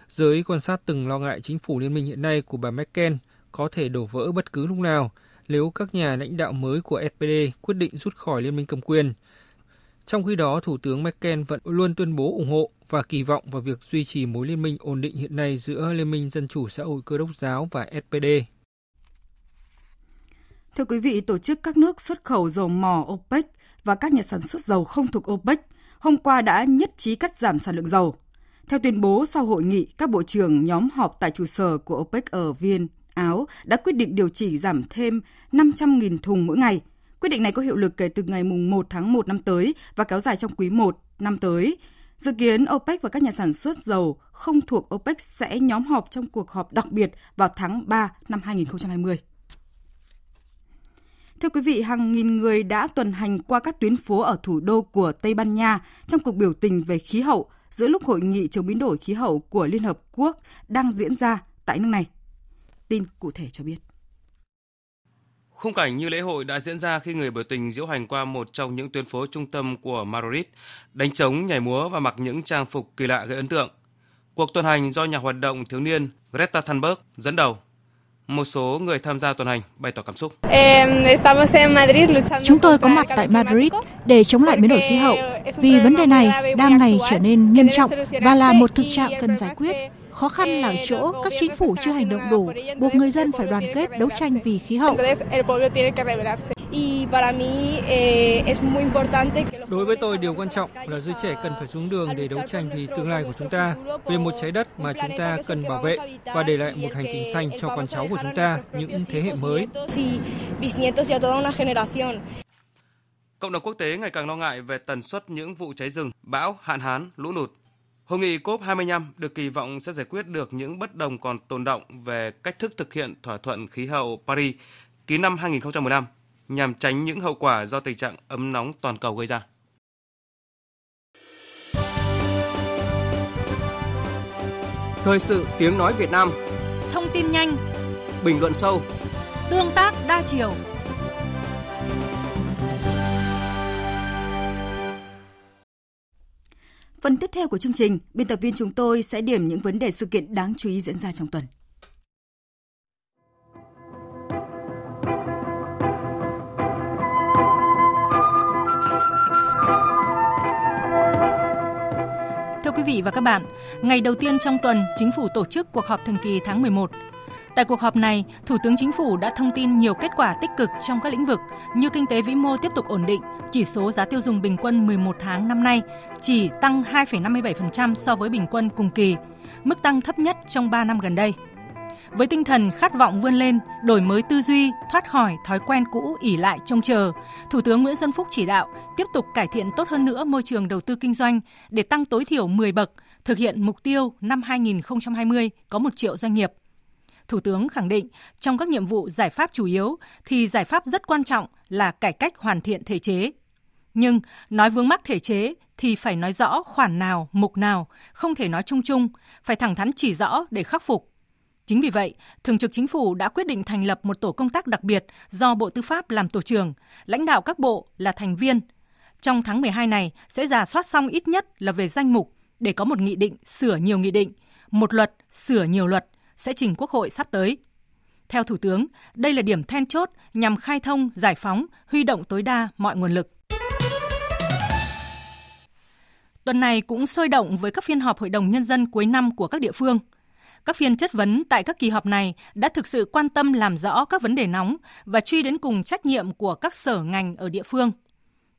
Giới quan sát từng lo ngại chính phủ liên minh hiện nay của bà Merkel có thể đổ vỡ bất cứ lúc nào – nếu các nhà lãnh đạo mới của SPD quyết định rút khỏi liên minh cầm quyền. Trong khi đó, Thủ tướng Merkel vẫn luôn tuyên bố ủng hộ và kỳ vọng vào việc duy trì mối liên minh ổn định hiện nay giữa Liên minh Dân chủ Xã hội Cơ đốc giáo và SPD. Thưa quý vị, tổ chức các nước xuất khẩu dầu mỏ OPEC và các nhà sản xuất dầu không thuộc OPEC hôm qua đã nhất trí cắt giảm sản lượng dầu. Theo tuyên bố sau hội nghị, các bộ trưởng nhóm họp tại trụ sở của OPEC ở Viên, Áo đã quyết định điều chỉnh giảm thêm 500.000 thùng mỗi ngày. Quyết định này có hiệu lực kể từ ngày 1 tháng 1 năm tới và kéo dài trong quý 1 năm tới. Dự kiến OPEC và các nhà sản xuất dầu không thuộc OPEC sẽ nhóm họp trong cuộc họp đặc biệt vào tháng 3 năm 2020. Thưa quý vị, hàng nghìn người đã tuần hành qua các tuyến phố ở thủ đô của Tây Ban Nha trong cuộc biểu tình về khí hậu giữa lúc hội nghị chống biến đổi khí hậu của Liên Hợp Quốc đang diễn ra tại nước này tin cụ thể cho biết. Khung cảnh như lễ hội đã diễn ra khi người biểu tình diễu hành qua một trong những tuyến phố trung tâm của Madrid, đánh trống, nhảy múa và mặc những trang phục kỳ lạ gây ấn tượng. Cuộc tuần hành do nhà hoạt động thiếu niên Greta Thunberg dẫn đầu. Một số người tham gia tuần hành bày tỏ cảm xúc. Chúng tôi có mặt tại Madrid để chống lại biến đổi khí hậu vì vấn đề này đang ngày trở nên nghiêm trọng và là một thực trạng cần giải quyết Khó khăn là ở chỗ các chính phủ chưa hành động đủ, buộc người dân phải đoàn kết đấu tranh vì khí hậu. Đối với tôi, điều quan trọng là giới trẻ cần phải xuống đường để đấu tranh vì tương lai của chúng ta, về một trái đất mà chúng ta cần bảo vệ và để lại một hành trình xanh cho con cháu của chúng ta, những thế hệ mới. Cộng đồng quốc tế ngày càng lo ngại về tần suất những vụ cháy rừng, bão, hạn hán, lũ lụt Hội nghị COP25 được kỳ vọng sẽ giải quyết được những bất đồng còn tồn động về cách thức thực hiện thỏa thuận khí hậu Paris ký năm 2015 nhằm tránh những hậu quả do tình trạng ấm nóng toàn cầu gây ra. Thời sự tiếng nói Việt Nam. Thông tin nhanh. Bình luận sâu. Tương tác đa chiều Phần tiếp theo của chương trình, biên tập viên chúng tôi sẽ điểm những vấn đề sự kiện đáng chú ý diễn ra trong tuần. Thưa quý vị và các bạn, ngày đầu tiên trong tuần, chính phủ tổ chức cuộc họp thường kỳ tháng 11 Tại cuộc họp này, Thủ tướng Chính phủ đã thông tin nhiều kết quả tích cực trong các lĩnh vực như kinh tế vĩ mô tiếp tục ổn định, chỉ số giá tiêu dùng bình quân 11 tháng năm nay chỉ tăng 2,57% so với bình quân cùng kỳ, mức tăng thấp nhất trong 3 năm gần đây. Với tinh thần khát vọng vươn lên, đổi mới tư duy, thoát khỏi thói quen cũ ỉ lại trông chờ, Thủ tướng Nguyễn Xuân Phúc chỉ đạo tiếp tục cải thiện tốt hơn nữa môi trường đầu tư kinh doanh để tăng tối thiểu 10 bậc, thực hiện mục tiêu năm 2020 có 1 triệu doanh nghiệp Thủ tướng khẳng định trong các nhiệm vụ giải pháp chủ yếu thì giải pháp rất quan trọng là cải cách hoàn thiện thể chế. Nhưng nói vướng mắc thể chế thì phải nói rõ khoản nào, mục nào, không thể nói chung chung, phải thẳng thắn chỉ rõ để khắc phục. Chính vì vậy, Thường trực Chính phủ đã quyết định thành lập một tổ công tác đặc biệt do Bộ Tư pháp làm tổ trưởng, lãnh đạo các bộ là thành viên. Trong tháng 12 này sẽ giả soát xong ít nhất là về danh mục để có một nghị định sửa nhiều nghị định, một luật sửa nhiều luật sẽ trình Quốc hội sắp tới. Theo Thủ tướng, đây là điểm then chốt nhằm khai thông, giải phóng, huy động tối đa mọi nguồn lực. Tuần này cũng sôi động với các phiên họp Hội đồng Nhân dân cuối năm của các địa phương. Các phiên chất vấn tại các kỳ họp này đã thực sự quan tâm làm rõ các vấn đề nóng và truy đến cùng trách nhiệm của các sở ngành ở địa phương.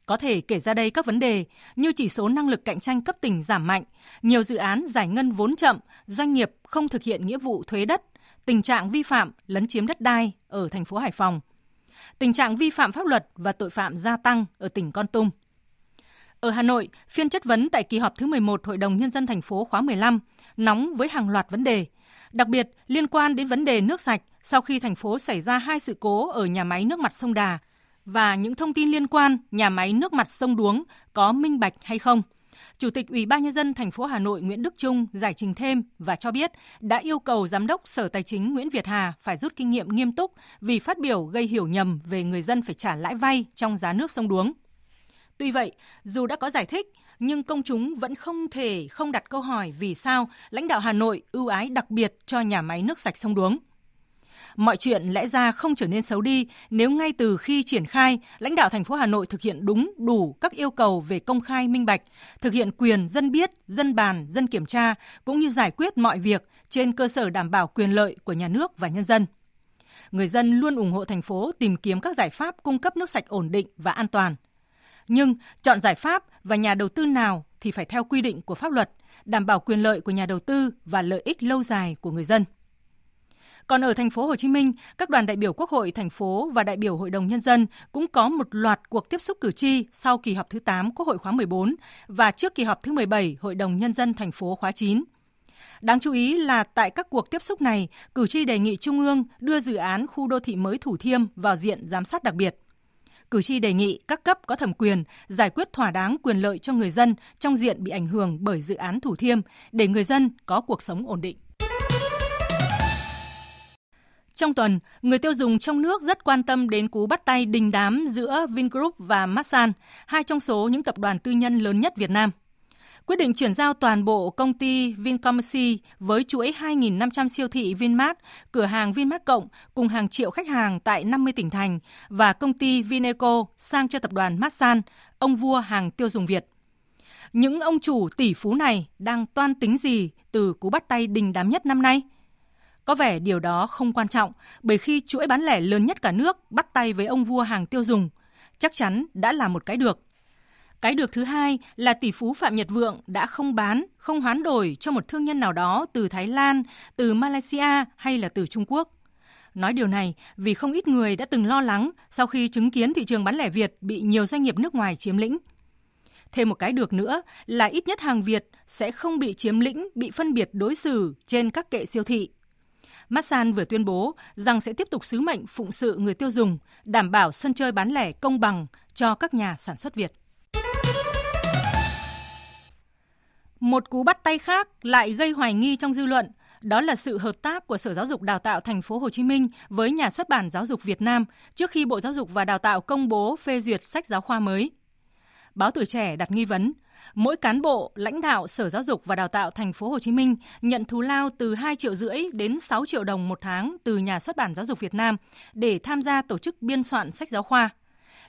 Có thể kể ra đây các vấn đề như chỉ số năng lực cạnh tranh cấp tỉnh giảm mạnh, nhiều dự án giải ngân vốn chậm, doanh nghiệp không thực hiện nghĩa vụ thuế đất, tình trạng vi phạm lấn chiếm đất đai ở thành phố Hải Phòng, tình trạng vi phạm pháp luật và tội phạm gia tăng ở tỉnh Con Tum. Ở Hà Nội, phiên chất vấn tại kỳ họp thứ 11 Hội đồng Nhân dân thành phố khóa 15 nóng với hàng loạt vấn đề, đặc biệt liên quan đến vấn đề nước sạch sau khi thành phố xảy ra hai sự cố ở nhà máy nước mặt sông Đà và những thông tin liên quan nhà máy nước mặt sông Đuống có minh bạch hay không. Chủ tịch Ủy ban nhân dân thành phố Hà Nội Nguyễn Đức Trung giải trình thêm và cho biết đã yêu cầu giám đốc Sở Tài chính Nguyễn Việt Hà phải rút kinh nghiệm nghiêm túc vì phát biểu gây hiểu nhầm về người dân phải trả lãi vay trong giá nước sông Đuống. Tuy vậy, dù đã có giải thích, nhưng công chúng vẫn không thể không đặt câu hỏi vì sao lãnh đạo Hà Nội ưu ái đặc biệt cho nhà máy nước sạch sông Đuống. Mọi chuyện lẽ ra không trở nên xấu đi nếu ngay từ khi triển khai, lãnh đạo thành phố Hà Nội thực hiện đúng đủ các yêu cầu về công khai minh bạch, thực hiện quyền dân biết, dân bàn, dân kiểm tra cũng như giải quyết mọi việc trên cơ sở đảm bảo quyền lợi của nhà nước và nhân dân. Người dân luôn ủng hộ thành phố tìm kiếm các giải pháp cung cấp nước sạch ổn định và an toàn – nhưng chọn giải pháp và nhà đầu tư nào thì phải theo quy định của pháp luật, đảm bảo quyền lợi của nhà đầu tư và lợi ích lâu dài của người dân. Còn ở thành phố Hồ Chí Minh, các đoàn đại biểu Quốc hội thành phố và đại biểu Hội đồng nhân dân cũng có một loạt cuộc tiếp xúc cử tri sau kỳ họp thứ 8 Quốc hội khóa 14 và trước kỳ họp thứ 17 Hội đồng nhân dân thành phố khóa 9. Đáng chú ý là tại các cuộc tiếp xúc này, cử tri đề nghị Trung ương đưa dự án khu đô thị mới Thủ Thiêm vào diện giám sát đặc biệt cử tri đề nghị các cấp có thẩm quyền giải quyết thỏa đáng quyền lợi cho người dân trong diện bị ảnh hưởng bởi dự án Thủ Thiêm để người dân có cuộc sống ổn định. Trong tuần, người tiêu dùng trong nước rất quan tâm đến cú bắt tay đình đám giữa Vingroup và Masan, hai trong số những tập đoàn tư nhân lớn nhất Việt Nam – quyết định chuyển giao toàn bộ công ty Vincommerce với chuỗi 2.500 siêu thị Vinmart, cửa hàng Vinmart Cộng cùng hàng triệu khách hàng tại 50 tỉnh thành và công ty Vineco sang cho tập đoàn Masan, ông vua hàng tiêu dùng Việt. Những ông chủ tỷ phú này đang toan tính gì từ cú bắt tay đình đám nhất năm nay? Có vẻ điều đó không quan trọng bởi khi chuỗi bán lẻ lớn nhất cả nước bắt tay với ông vua hàng tiêu dùng, chắc chắn đã là một cái được. Cái được thứ hai là tỷ phú Phạm Nhật Vượng đã không bán, không hoán đổi cho một thương nhân nào đó từ Thái Lan, từ Malaysia hay là từ Trung Quốc. Nói điều này vì không ít người đã từng lo lắng sau khi chứng kiến thị trường bán lẻ Việt bị nhiều doanh nghiệp nước ngoài chiếm lĩnh. Thêm một cái được nữa là ít nhất hàng Việt sẽ không bị chiếm lĩnh, bị phân biệt đối xử trên các kệ siêu thị. Masan vừa tuyên bố rằng sẽ tiếp tục sứ mệnh phụng sự người tiêu dùng, đảm bảo sân chơi bán lẻ công bằng cho các nhà sản xuất Việt. Một cú bắt tay khác lại gây hoài nghi trong dư luận, đó là sự hợp tác của Sở Giáo dục Đào tạo Thành phố Hồ Chí Minh với nhà xuất bản Giáo dục Việt Nam trước khi Bộ Giáo dục và Đào tạo công bố phê duyệt sách giáo khoa mới. Báo Tuổi Trẻ đặt nghi vấn, mỗi cán bộ, lãnh đạo Sở Giáo dục và Đào tạo Thành phố Hồ Chí Minh nhận thù lao từ 2 triệu rưỡi đến 6 triệu đồng một tháng từ nhà xuất bản Giáo dục Việt Nam để tham gia tổ chức biên soạn sách giáo khoa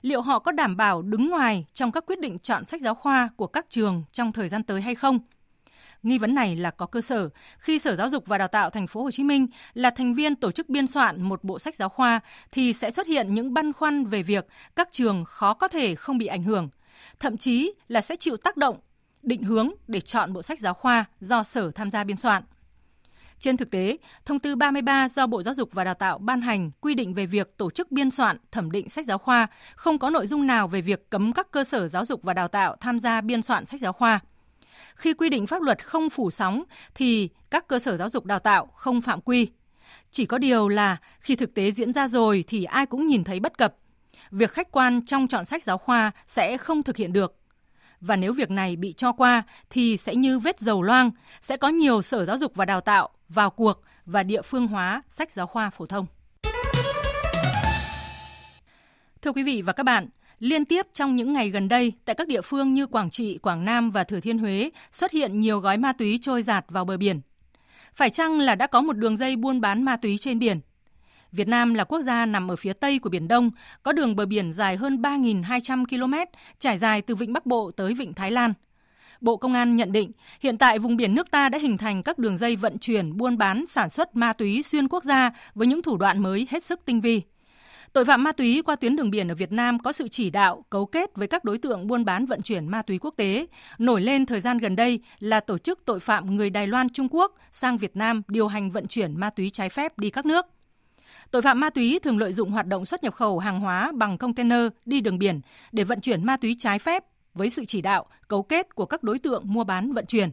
liệu họ có đảm bảo đứng ngoài trong các quyết định chọn sách giáo khoa của các trường trong thời gian tới hay không? Nghi vấn này là có cơ sở khi Sở Giáo dục và Đào tạo Thành phố Hồ Chí Minh là thành viên tổ chức biên soạn một bộ sách giáo khoa thì sẽ xuất hiện những băn khoăn về việc các trường khó có thể không bị ảnh hưởng, thậm chí là sẽ chịu tác động, định hướng để chọn bộ sách giáo khoa do Sở tham gia biên soạn. Trên thực tế, thông tư 33 do Bộ Giáo dục và Đào tạo ban hành quy định về việc tổ chức biên soạn, thẩm định sách giáo khoa, không có nội dung nào về việc cấm các cơ sở giáo dục và đào tạo tham gia biên soạn sách giáo khoa. Khi quy định pháp luật không phủ sóng thì các cơ sở giáo dục đào tạo không phạm quy. Chỉ có điều là khi thực tế diễn ra rồi thì ai cũng nhìn thấy bất cập. Việc khách quan trong chọn sách giáo khoa sẽ không thực hiện được. Và nếu việc này bị cho qua thì sẽ như vết dầu loang, sẽ có nhiều sở giáo dục và đào tạo vào cuộc và địa phương hóa sách giáo khoa phổ thông. Thưa quý vị và các bạn, Liên tiếp trong những ngày gần đây, tại các địa phương như Quảng Trị, Quảng Nam và Thừa Thiên Huế xuất hiện nhiều gói ma túy trôi giạt vào bờ biển. Phải chăng là đã có một đường dây buôn bán ma túy trên biển? Việt Nam là quốc gia nằm ở phía tây của Biển Đông, có đường bờ biển dài hơn 3.200 km, trải dài từ Vịnh Bắc Bộ tới Vịnh Thái Lan. Bộ Công an nhận định, hiện tại vùng biển nước ta đã hình thành các đường dây vận chuyển, buôn bán, sản xuất ma túy xuyên quốc gia với những thủ đoạn mới hết sức tinh vi. Tội phạm ma túy qua tuyến đường biển ở Việt Nam có sự chỉ đạo, cấu kết với các đối tượng buôn bán vận chuyển ma túy quốc tế. Nổi lên thời gian gần đây là tổ chức tội phạm người Đài Loan Trung Quốc sang Việt Nam điều hành vận chuyển ma túy trái phép đi các nước. Tội phạm ma túy thường lợi dụng hoạt động xuất nhập khẩu hàng hóa bằng container đi đường biển để vận chuyển ma túy trái phép với sự chỉ đạo, cấu kết của các đối tượng mua bán vận chuyển.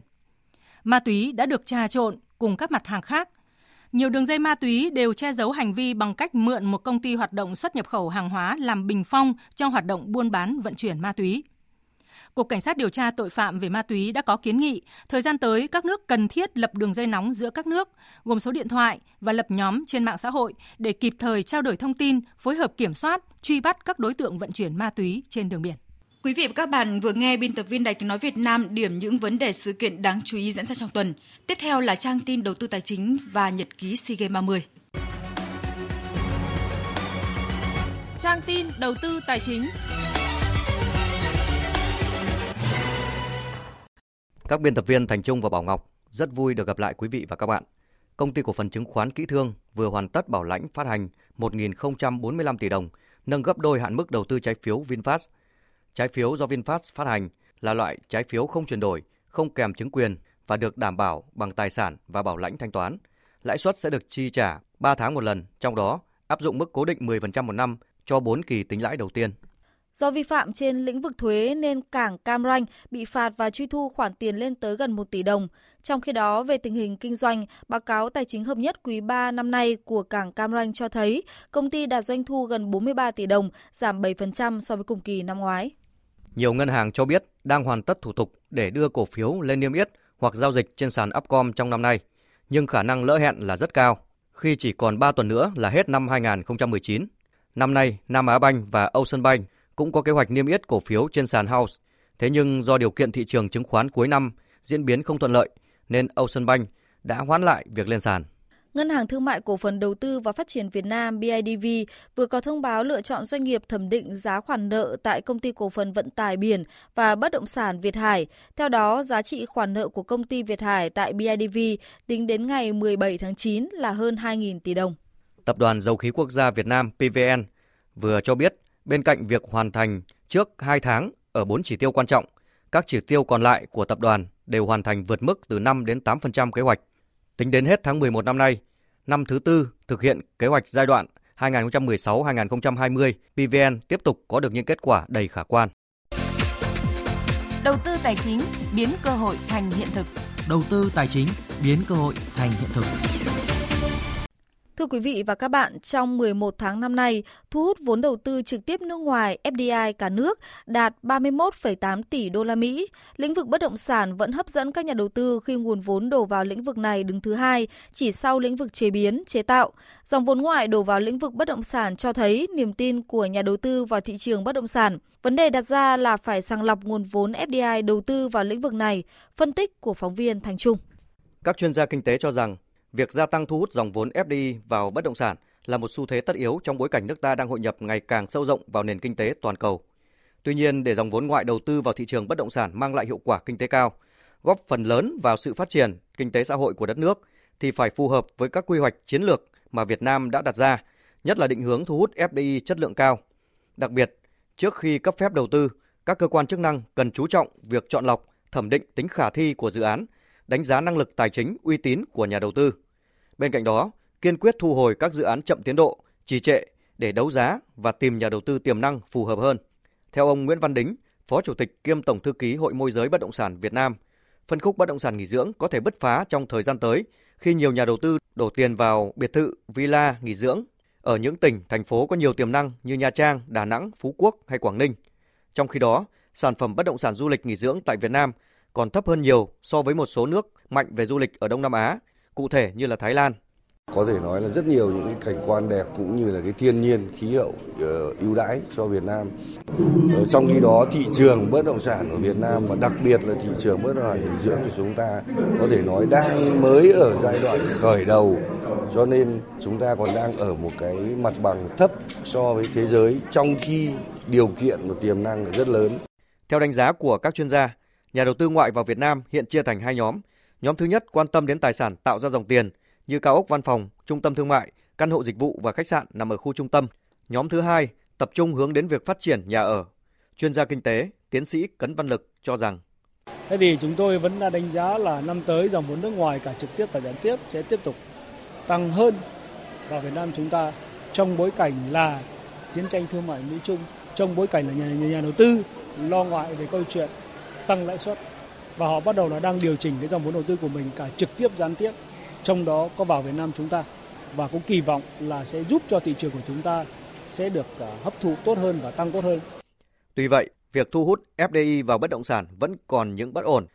Ma túy đã được trà trộn cùng các mặt hàng khác nhiều đường dây ma túy đều che giấu hành vi bằng cách mượn một công ty hoạt động xuất nhập khẩu hàng hóa làm bình phong cho hoạt động buôn bán vận chuyển ma túy. Cục Cảnh sát điều tra tội phạm về ma túy đã có kiến nghị thời gian tới các nước cần thiết lập đường dây nóng giữa các nước, gồm số điện thoại và lập nhóm trên mạng xã hội để kịp thời trao đổi thông tin, phối hợp kiểm soát, truy bắt các đối tượng vận chuyển ma túy trên đường biển. Quý vị và các bạn vừa nghe biên tập viên Đài tiếng nói Việt Nam điểm những vấn đề sự kiện đáng chú ý diễn ra trong tuần. Tiếp theo là trang tin đầu tư tài chính và nhật ký SEA Games 30. Trang tin đầu tư tài chính. Các biên tập viên Thành Trung và Bảo Ngọc rất vui được gặp lại quý vị và các bạn. Công ty cổ phần chứng khoán Kỹ Thương vừa hoàn tất bảo lãnh phát hành 1.045 tỷ đồng, nâng gấp đôi hạn mức đầu tư trái phiếu VinFast – Trái phiếu do VinFast phát hành là loại trái phiếu không chuyển đổi, không kèm chứng quyền và được đảm bảo bằng tài sản và bảo lãnh thanh toán. Lãi suất sẽ được chi trả 3 tháng một lần, trong đó áp dụng mức cố định 10% một năm cho 4 kỳ tính lãi đầu tiên. Do vi phạm trên lĩnh vực thuế nên cảng Cam Ranh bị phạt và truy thu khoản tiền lên tới gần 1 tỷ đồng. Trong khi đó, về tình hình kinh doanh, báo cáo tài chính hợp nhất quý 3 năm nay của cảng Cam Ranh cho thấy công ty đạt doanh thu gần 43 tỷ đồng, giảm 7% so với cùng kỳ năm ngoái. Nhiều ngân hàng cho biết đang hoàn tất thủ tục để đưa cổ phiếu lên niêm yết hoặc giao dịch trên sàn Upcom trong năm nay, nhưng khả năng lỡ hẹn là rất cao khi chỉ còn 3 tuần nữa là hết năm 2019. Năm nay, Nam Á Banh và Ocean Bank cũng có kế hoạch niêm yết cổ phiếu trên sàn House. Thế nhưng do điều kiện thị trường chứng khoán cuối năm diễn biến không thuận lợi nên Ocean Bank đã hoãn lại việc lên sàn. Ngân hàng Thương mại Cổ phần Đầu tư và Phát triển Việt Nam BIDV vừa có thông báo lựa chọn doanh nghiệp thẩm định giá khoản nợ tại công ty cổ phần vận tải biển và bất động sản Việt Hải. Theo đó, giá trị khoản nợ của công ty Việt Hải tại BIDV tính đến ngày 17 tháng 9 là hơn 2.000 tỷ đồng. Tập đoàn Dầu khí Quốc gia Việt Nam PVN vừa cho biết bên cạnh việc hoàn thành trước 2 tháng ở 4 chỉ tiêu quan trọng, các chỉ tiêu còn lại của tập đoàn đều hoàn thành vượt mức từ 5 đến 8% kế hoạch. Tính đến hết tháng 11 năm nay, năm thứ tư thực hiện kế hoạch giai đoạn 2016-2020, PVN tiếp tục có được những kết quả đầy khả quan. Đầu tư tài chính biến cơ hội thành hiện thực. Đầu tư tài chính biến cơ hội thành hiện thực. Thưa quý vị và các bạn, trong 11 tháng năm nay, thu hút vốn đầu tư trực tiếp nước ngoài FDI cả nước đạt 31,8 tỷ đô la Mỹ. Lĩnh vực bất động sản vẫn hấp dẫn các nhà đầu tư khi nguồn vốn đổ vào lĩnh vực này đứng thứ hai, chỉ sau lĩnh vực chế biến, chế tạo. Dòng vốn ngoại đổ vào lĩnh vực bất động sản cho thấy niềm tin của nhà đầu tư vào thị trường bất động sản. Vấn đề đặt ra là phải sàng lọc nguồn vốn FDI đầu tư vào lĩnh vực này, phân tích của phóng viên Thành Trung. Các chuyên gia kinh tế cho rằng việc gia tăng thu hút dòng vốn FDI vào bất động sản là một xu thế tất yếu trong bối cảnh nước ta đang hội nhập ngày càng sâu rộng vào nền kinh tế toàn cầu. Tuy nhiên, để dòng vốn ngoại đầu tư vào thị trường bất động sản mang lại hiệu quả kinh tế cao, góp phần lớn vào sự phát triển kinh tế xã hội của đất nước thì phải phù hợp với các quy hoạch chiến lược mà Việt Nam đã đặt ra, nhất là định hướng thu hút FDI chất lượng cao. Đặc biệt, trước khi cấp phép đầu tư, các cơ quan chức năng cần chú trọng việc chọn lọc, thẩm định tính khả thi của dự án, đánh giá năng lực tài chính uy tín của nhà đầu tư. Bên cạnh đó, kiên quyết thu hồi các dự án chậm tiến độ, trì trệ để đấu giá và tìm nhà đầu tư tiềm năng phù hợp hơn. Theo ông Nguyễn Văn Đính, Phó Chủ tịch kiêm Tổng thư ký Hội môi giới bất động sản Việt Nam, phân khúc bất động sản nghỉ dưỡng có thể bứt phá trong thời gian tới khi nhiều nhà đầu tư đổ tiền vào biệt thự, villa, nghỉ dưỡng ở những tỉnh, thành phố có nhiều tiềm năng như Nha Trang, Đà Nẵng, Phú Quốc hay Quảng Ninh. Trong khi đó, sản phẩm bất động sản du lịch nghỉ dưỡng tại Việt Nam còn thấp hơn nhiều so với một số nước mạnh về du lịch ở Đông Nam Á, cụ thể như là Thái Lan. Có thể nói là rất nhiều những cái cảnh quan đẹp cũng như là cái thiên nhiên, khí hậu uh, ưu đãi cho Việt Nam. Ở trong khi đó thị trường bất động sản ở Việt Nam và đặc biệt là thị trường bất động sản nghỉ dưỡng của chúng ta có thể nói đang mới ở giai đoạn khởi đầu cho nên chúng ta còn đang ở một cái mặt bằng thấp so với thế giới trong khi điều kiện và tiềm năng là rất lớn. Theo đánh giá của các chuyên gia, nhà đầu tư ngoại vào Việt Nam hiện chia thành hai nhóm. Nhóm thứ nhất quan tâm đến tài sản tạo ra dòng tiền như cao ốc văn phòng, trung tâm thương mại, căn hộ dịch vụ và khách sạn nằm ở khu trung tâm. Nhóm thứ hai tập trung hướng đến việc phát triển nhà ở. Chuyên gia kinh tế, tiến sĩ Cấn Văn Lực cho rằng Thế thì chúng tôi vẫn đã đánh giá là năm tới dòng vốn nước ngoài cả trực tiếp và gián tiếp sẽ tiếp tục tăng hơn vào Việt Nam chúng ta trong bối cảnh là chiến tranh thương mại Mỹ Trung, trong bối cảnh là nhà, nhà, nhà đầu tư lo ngại về câu chuyện tăng lãi suất và họ bắt đầu là đang điều chỉnh cái dòng vốn đầu tư của mình cả trực tiếp gián tiếp trong đó có vào Việt Nam chúng ta và cũng kỳ vọng là sẽ giúp cho thị trường của chúng ta sẽ được à, hấp thụ tốt hơn và tăng tốt hơn. Tuy vậy, việc thu hút FDI vào bất động sản vẫn còn những bất ổn.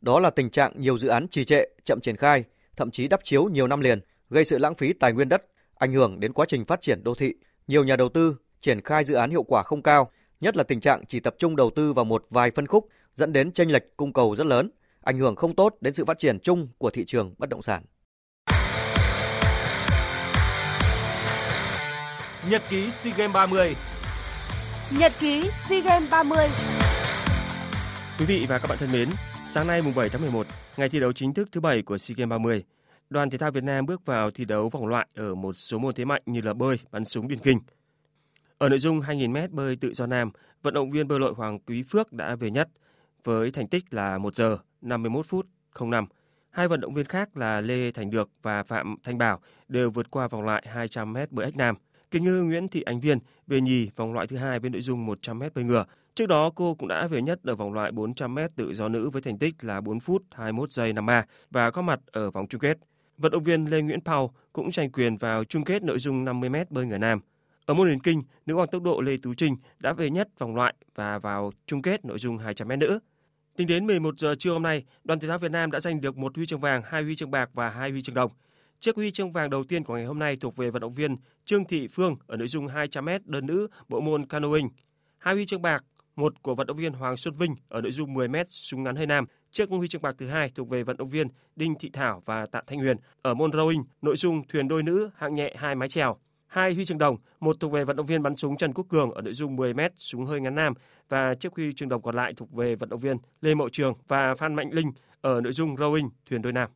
Đó là tình trạng nhiều dự án trì trệ, chậm triển khai, thậm chí đắp chiếu nhiều năm liền, gây sự lãng phí tài nguyên đất, ảnh hưởng đến quá trình phát triển đô thị. Nhiều nhà đầu tư triển khai dự án hiệu quả không cao, nhất là tình trạng chỉ tập trung đầu tư vào một vài phân khúc dẫn đến chênh lệch cung cầu rất lớn, ảnh hưởng không tốt đến sự phát triển chung của thị trường bất động sản. Nhật ký SEA Games 30 Nhật ký SEA Games 30 Quý vị và các bạn thân mến, sáng nay mùng 7 tháng 11, ngày thi đấu chính thức thứ 7 của SEA Games 30, đoàn thể thao Việt Nam bước vào thi đấu vòng loại ở một số môn thế mạnh như là bơi, bắn súng điền kinh. Ở nội dung 2.000m bơi tự do nam, vận động viên bơi lội Hoàng Quý Phước đã về nhất với thành tích là 1 giờ 51 phút 05. Hai vận động viên khác là Lê Thành Được và Phạm Thanh Bảo đều vượt qua vòng loại 200m bơi ếch nam. Kính ngư Nguyễn Thị Ánh Viên về nhì vòng loại thứ hai với nội dung 100m bơi ngửa. Trước đó cô cũng đã về nhất ở vòng loại 400m tự do nữ với thành tích là 4 phút 21 giây 53 và có mặt ở vòng chung kết. Vận động viên Lê Nguyễn Pau cũng giành quyền vào chung kết nội dung 50m bơi ngửa nam. Ở môn điền kinh, nữ hoàng tốc độ Lê Tú Trinh đã về nhất vòng loại và vào chung kết nội dung 200m nữ. Tính đến 11 giờ trưa hôm nay, đoàn thể thao Việt Nam đã giành được một huy chương vàng, hai huy chương bạc và hai huy chương đồng. Chiếc huy chương vàng đầu tiên của ngày hôm nay thuộc về vận động viên Trương Thị Phương ở nội dung 200m đơn nữ bộ môn canoeing. Hai huy chương bạc, một của vận động viên Hoàng Xuân Vinh ở nội dung 10m súng ngắn hơi nam. Chiếc huy chương bạc thứ hai thuộc về vận động viên Đinh Thị Thảo và Tạ Thanh Huyền ở môn rowing, nội dung thuyền đôi nữ hạng nhẹ hai mái chèo. Hai huy chương đồng, một thuộc về vận động viên bắn súng Trần Quốc Cường ở nội dung 10m súng hơi ngắn nam và chiếc huy chương đồng còn lại thuộc về vận động viên Lê Mậu Trường và Phan Mạnh Linh ở nội dung rowing thuyền đôi nam.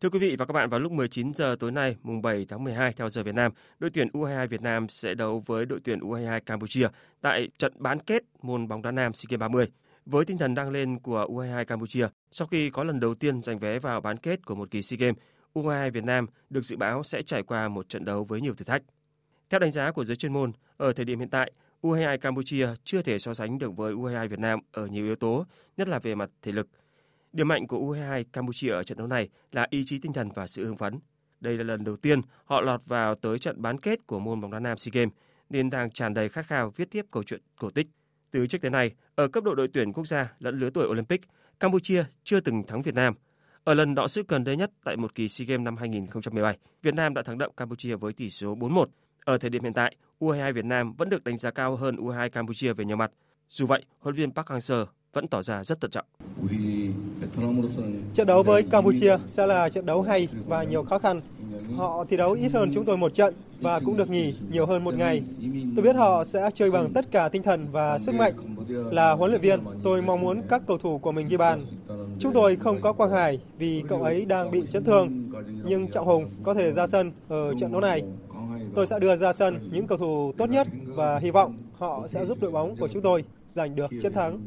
Thưa quý vị và các bạn, vào lúc 19 giờ tối nay, mùng 7 tháng 12 theo giờ Việt Nam, đội tuyển U22 Việt Nam sẽ đấu với đội tuyển U22 Campuchia tại trận bán kết môn bóng đá nam SEA Games 30. Với tinh thần đang lên của U22 Campuchia, sau khi có lần đầu tiên giành vé vào bán kết của một kỳ SEA Games, U22 Việt Nam được dự báo sẽ trải qua một trận đấu với nhiều thử thách. Theo đánh giá của giới chuyên môn, ở thời điểm hiện tại, U22 Campuchia chưa thể so sánh được với U22 Việt Nam ở nhiều yếu tố, nhất là về mặt thể lực. Điểm mạnh của U22 Campuchia ở trận đấu này là ý chí tinh thần và sự hưng phấn. Đây là lần đầu tiên họ lọt vào tới trận bán kết của môn bóng đá nam SEA Games nên đang tràn đầy khát khao viết tiếp câu chuyện cổ tích. Từ trước tới nay, ở cấp độ đội tuyển quốc gia lẫn lứa tuổi Olympic, Campuchia chưa từng thắng Việt Nam. Ở lần đọ sức gần đây nhất tại một kỳ SEA Games năm 2017, Việt Nam đã thắng đậm Campuchia với tỷ số 4-1. Ở thời điểm hiện tại, U22 Việt Nam vẫn được đánh giá cao hơn U22 Campuchia về nhiều mặt. Dù vậy, huấn luyện viên Park Hang-seo vẫn tỏ ra rất thận trọng. Trận đấu với Campuchia sẽ là trận đấu hay và nhiều khó khăn. Họ thi đấu ít hơn chúng tôi một trận và cũng được nghỉ nhiều hơn một ngày. Tôi biết họ sẽ chơi bằng tất cả tinh thần và sức mạnh. Là huấn luyện viên, tôi mong muốn các cầu thủ của mình ghi bàn. Chúng tôi không có Quang Hải vì cậu ấy đang bị chấn thương, nhưng Trọng Hùng có thể ra sân ở trận đấu này. Tôi sẽ đưa ra sân những cầu thủ tốt nhất và hy vọng họ sẽ giúp đội bóng của chúng tôi giành được chiến thắng.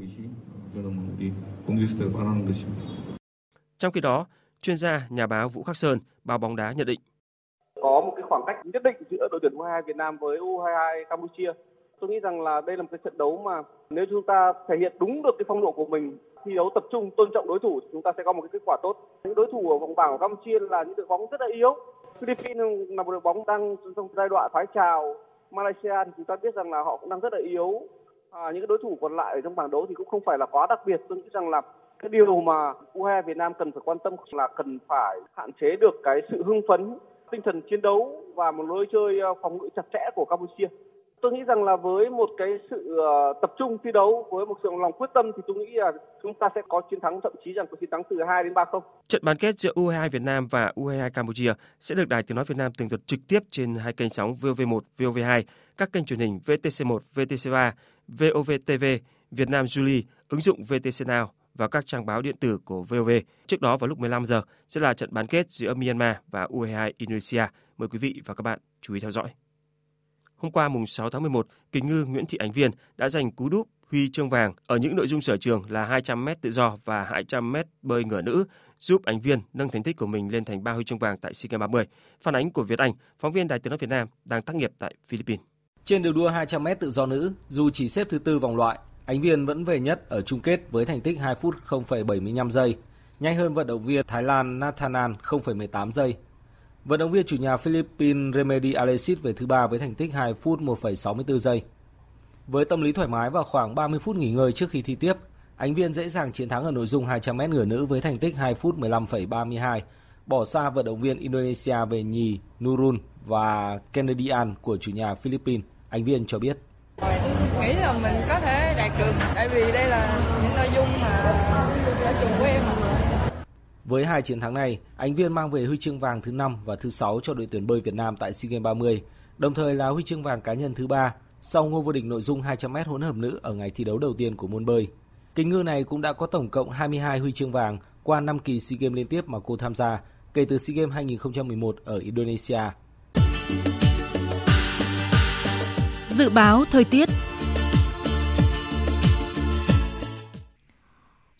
Trong khi đó, chuyên gia nhà báo Vũ Khắc Sơn, báo bóng đá nhận định. Có một cái khoảng cách nhất định giữa đội tuyển U22 Việt Nam với U22 Campuchia. Tôi nghĩ rằng là đây là một cái trận đấu mà nếu chúng ta thể hiện đúng được cái phong độ của mình thi đấu tập trung tôn trọng đối thủ chúng ta sẽ có một cái kết quả tốt. Những đối thủ ở vòng bảng của Campuchia là những đội bóng rất là yếu. Philippines là một đội bóng đang trong giai đoạn thoái trào. Malaysia thì chúng ta biết rằng là họ cũng đang rất là yếu. À, những cái đối thủ còn lại ở trong bảng đấu thì cũng không phải là quá đặc biệt. Tôi nghĩ rằng là cái điều mà U22 Việt Nam cần phải quan tâm là cần phải hạn chế được cái sự hưng phấn, tinh thần chiến đấu và một lối chơi ờ, phòng ngự chặt chẽ của Campuchia. Tôi nghĩ rằng là với một cái sự ờ, tập trung thi đấu, với một sự lòng quyết tâm thì tôi nghĩ là chúng ta sẽ có chiến thắng thậm chí rằng có chiến thắng từ 2 đến 3 không. Trận bán kết giữa U22 Việt Nam và U22 Campuchia sẽ được Đài Tiếng nói Việt Nam tường thuật trực tiếp trên hai kênh sóng VOV1, VOV2, các kênh truyền hình VTC1, VTC3, VOVTV, Việt Nam Julie, ứng dụng VTC Now và các trang báo điện tử của VOV. Trước đó vào lúc 15 giờ sẽ là trận bán kết giữa Myanmar và U22 Indonesia. Mời quý vị và các bạn chú ý theo dõi. Hôm qua mùng 6 tháng 11, kỳ ngư Nguyễn Thị Ánh Viên đã giành cú đúp huy chương vàng ở những nội dung sở trường là 200m tự do và 200m bơi ngửa nữ, giúp Ánh Viên nâng thành tích của mình lên thành ba huy chương vàng tại SEA Games 30. Phản ánh của Việt Anh, phóng viên Đài Tiếng nói Việt Nam đang tác nghiệp tại Philippines. Trên đường đua 200m tự do nữ, dù chỉ xếp thứ tư vòng loại, Ánh Viên vẫn về nhất ở chung kết với thành tích 2 phút 0,75 giây, nhanh hơn vận động viên Thái Lan Nathanan 0,18 giây. Vận động viên chủ nhà Philippines Remedy Alexis về thứ ba với thành tích 2 phút 1,64 giây. Với tâm lý thoải mái và khoảng 30 phút nghỉ ngơi trước khi thi tiếp, Ánh Viên dễ dàng chiến thắng ở nội dung 200m ngửa nữ với thành tích 2 phút 15,32, bỏ xa vận động viên Indonesia về nhì Nurul và Kennedyan của chủ nhà Philippines. Ánh Viên cho biết nghĩ là mình có thể đạt được tại vì đây là những nội dung mà ở trường của em với hai chiến thắng này, Ánh Viên mang về huy chương vàng thứ 5 và thứ 6 cho đội tuyển bơi Việt Nam tại SEA Games 30, đồng thời là huy chương vàng cá nhân thứ 3 sau ngôi vô địch nội dung 200m hỗn hợp nữ ở ngày thi đấu đầu tiên của môn bơi. Kính ngư này cũng đã có tổng cộng 22 huy chương vàng qua 5 kỳ SEA Games liên tiếp mà cô tham gia kể từ SEA Games 2011 ở Indonesia. Dự báo thời tiết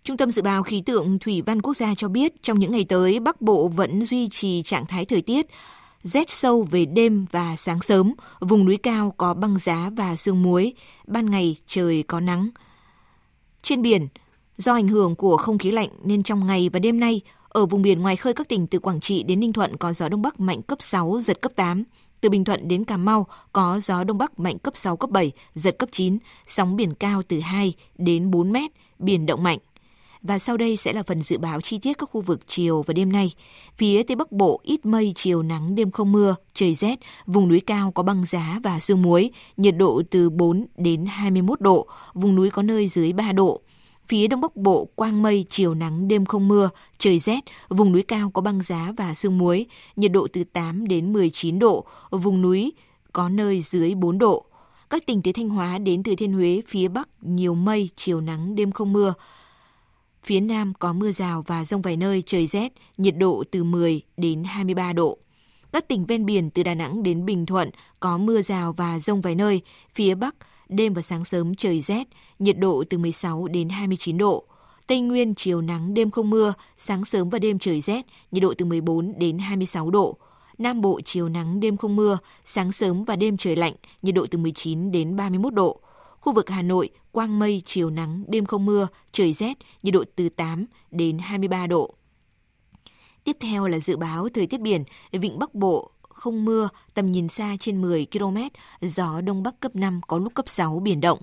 Trung tâm Dự báo Khí tượng Thủy văn Quốc gia cho biết trong những ngày tới, Bắc Bộ vẫn duy trì trạng thái thời tiết rét sâu về đêm và sáng sớm, vùng núi cao có băng giá và sương muối, ban ngày trời có nắng. Trên biển, do ảnh hưởng của không khí lạnh nên trong ngày và đêm nay, ở vùng biển ngoài khơi các tỉnh từ Quảng Trị đến Ninh Thuận có gió Đông Bắc mạnh cấp 6, giật cấp 8. Từ Bình Thuận đến Cà Mau có gió Đông Bắc mạnh cấp 6, cấp 7, giật cấp 9, sóng biển cao từ 2 đến 4 mét, biển động mạnh. Và sau đây sẽ là phần dự báo chi tiết các khu vực chiều và đêm nay. Phía Tây Bắc Bộ ít mây, chiều nắng, đêm không mưa, trời rét, vùng núi cao có băng giá và sương muối, nhiệt độ từ 4 đến 21 độ, vùng núi có nơi dưới 3 độ. Phía Đông Bắc Bộ quang mây, chiều nắng, đêm không mưa, trời rét, vùng núi cao có băng giá và sương muối, nhiệt độ từ 8 đến 19 độ, vùng núi có nơi dưới 4 độ. Các tỉnh từ Thanh Hóa đến Thừa Thiên Huế, phía Bắc nhiều mây, chiều nắng, đêm không mưa. Phía Nam có mưa rào và rông vài nơi, trời rét, nhiệt độ từ 10 đến 23 độ. Các tỉnh ven biển từ Đà Nẵng đến Bình Thuận có mưa rào và rông vài nơi, phía Bắc đêm và sáng sớm trời rét, nhiệt độ từ 16 đến 29 độ. Tây Nguyên chiều nắng đêm không mưa, sáng sớm và đêm trời rét, nhiệt độ từ 14 đến 26 độ. Nam Bộ chiều nắng đêm không mưa, sáng sớm và đêm trời lạnh, nhiệt độ từ 19 đến 31 độ. Khu vực Hà Nội, quang mây, chiều nắng, đêm không mưa, trời rét, nhiệt độ từ 8 đến 23 độ. Tiếp theo là dự báo thời tiết biển, vịnh Bắc Bộ không mưa, tầm nhìn xa trên 10 km, gió đông bắc cấp 5 có lúc cấp 6 biển động.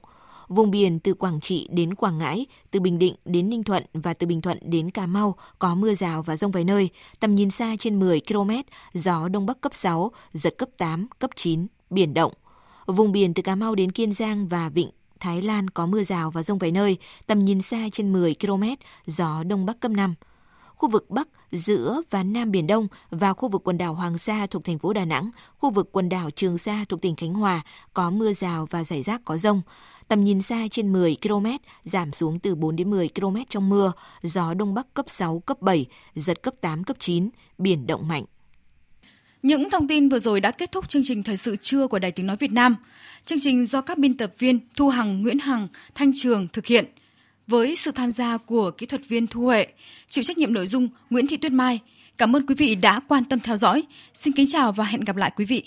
Vùng biển từ Quảng Trị đến Quảng Ngãi, từ Bình Định đến Ninh Thuận và từ Bình Thuận đến Cà Mau có mưa rào và rông vài nơi, tầm nhìn xa trên 10 km, gió đông bắc cấp 6, giật cấp 8, cấp 9, biển động. Vùng biển từ Cà Mau đến Kiên Giang và Vịnh Thái Lan có mưa rào và rông vài nơi, tầm nhìn xa trên 10 km, gió đông bắc cấp 5 khu vực Bắc, giữa và Nam Biển Đông và khu vực quần đảo Hoàng Sa thuộc thành phố Đà Nẵng, khu vực quần đảo Trường Sa thuộc tỉnh Khánh Hòa có mưa rào và rải rác có rông. Tầm nhìn xa trên 10 km, giảm xuống từ 4 đến 10 km trong mưa, gió Đông Bắc cấp 6, cấp 7, giật cấp 8, cấp 9, biển động mạnh. Những thông tin vừa rồi đã kết thúc chương trình Thời sự trưa của Đài Tiếng Nói Việt Nam. Chương trình do các biên tập viên Thu Hằng, Nguyễn Hằng, Thanh Trường thực hiện. Với sự tham gia của kỹ thuật viên Thu Huệ, chịu trách nhiệm nội dung Nguyễn Thị Tuyết Mai. Cảm ơn quý vị đã quan tâm theo dõi. Xin kính chào và hẹn gặp lại quý vị.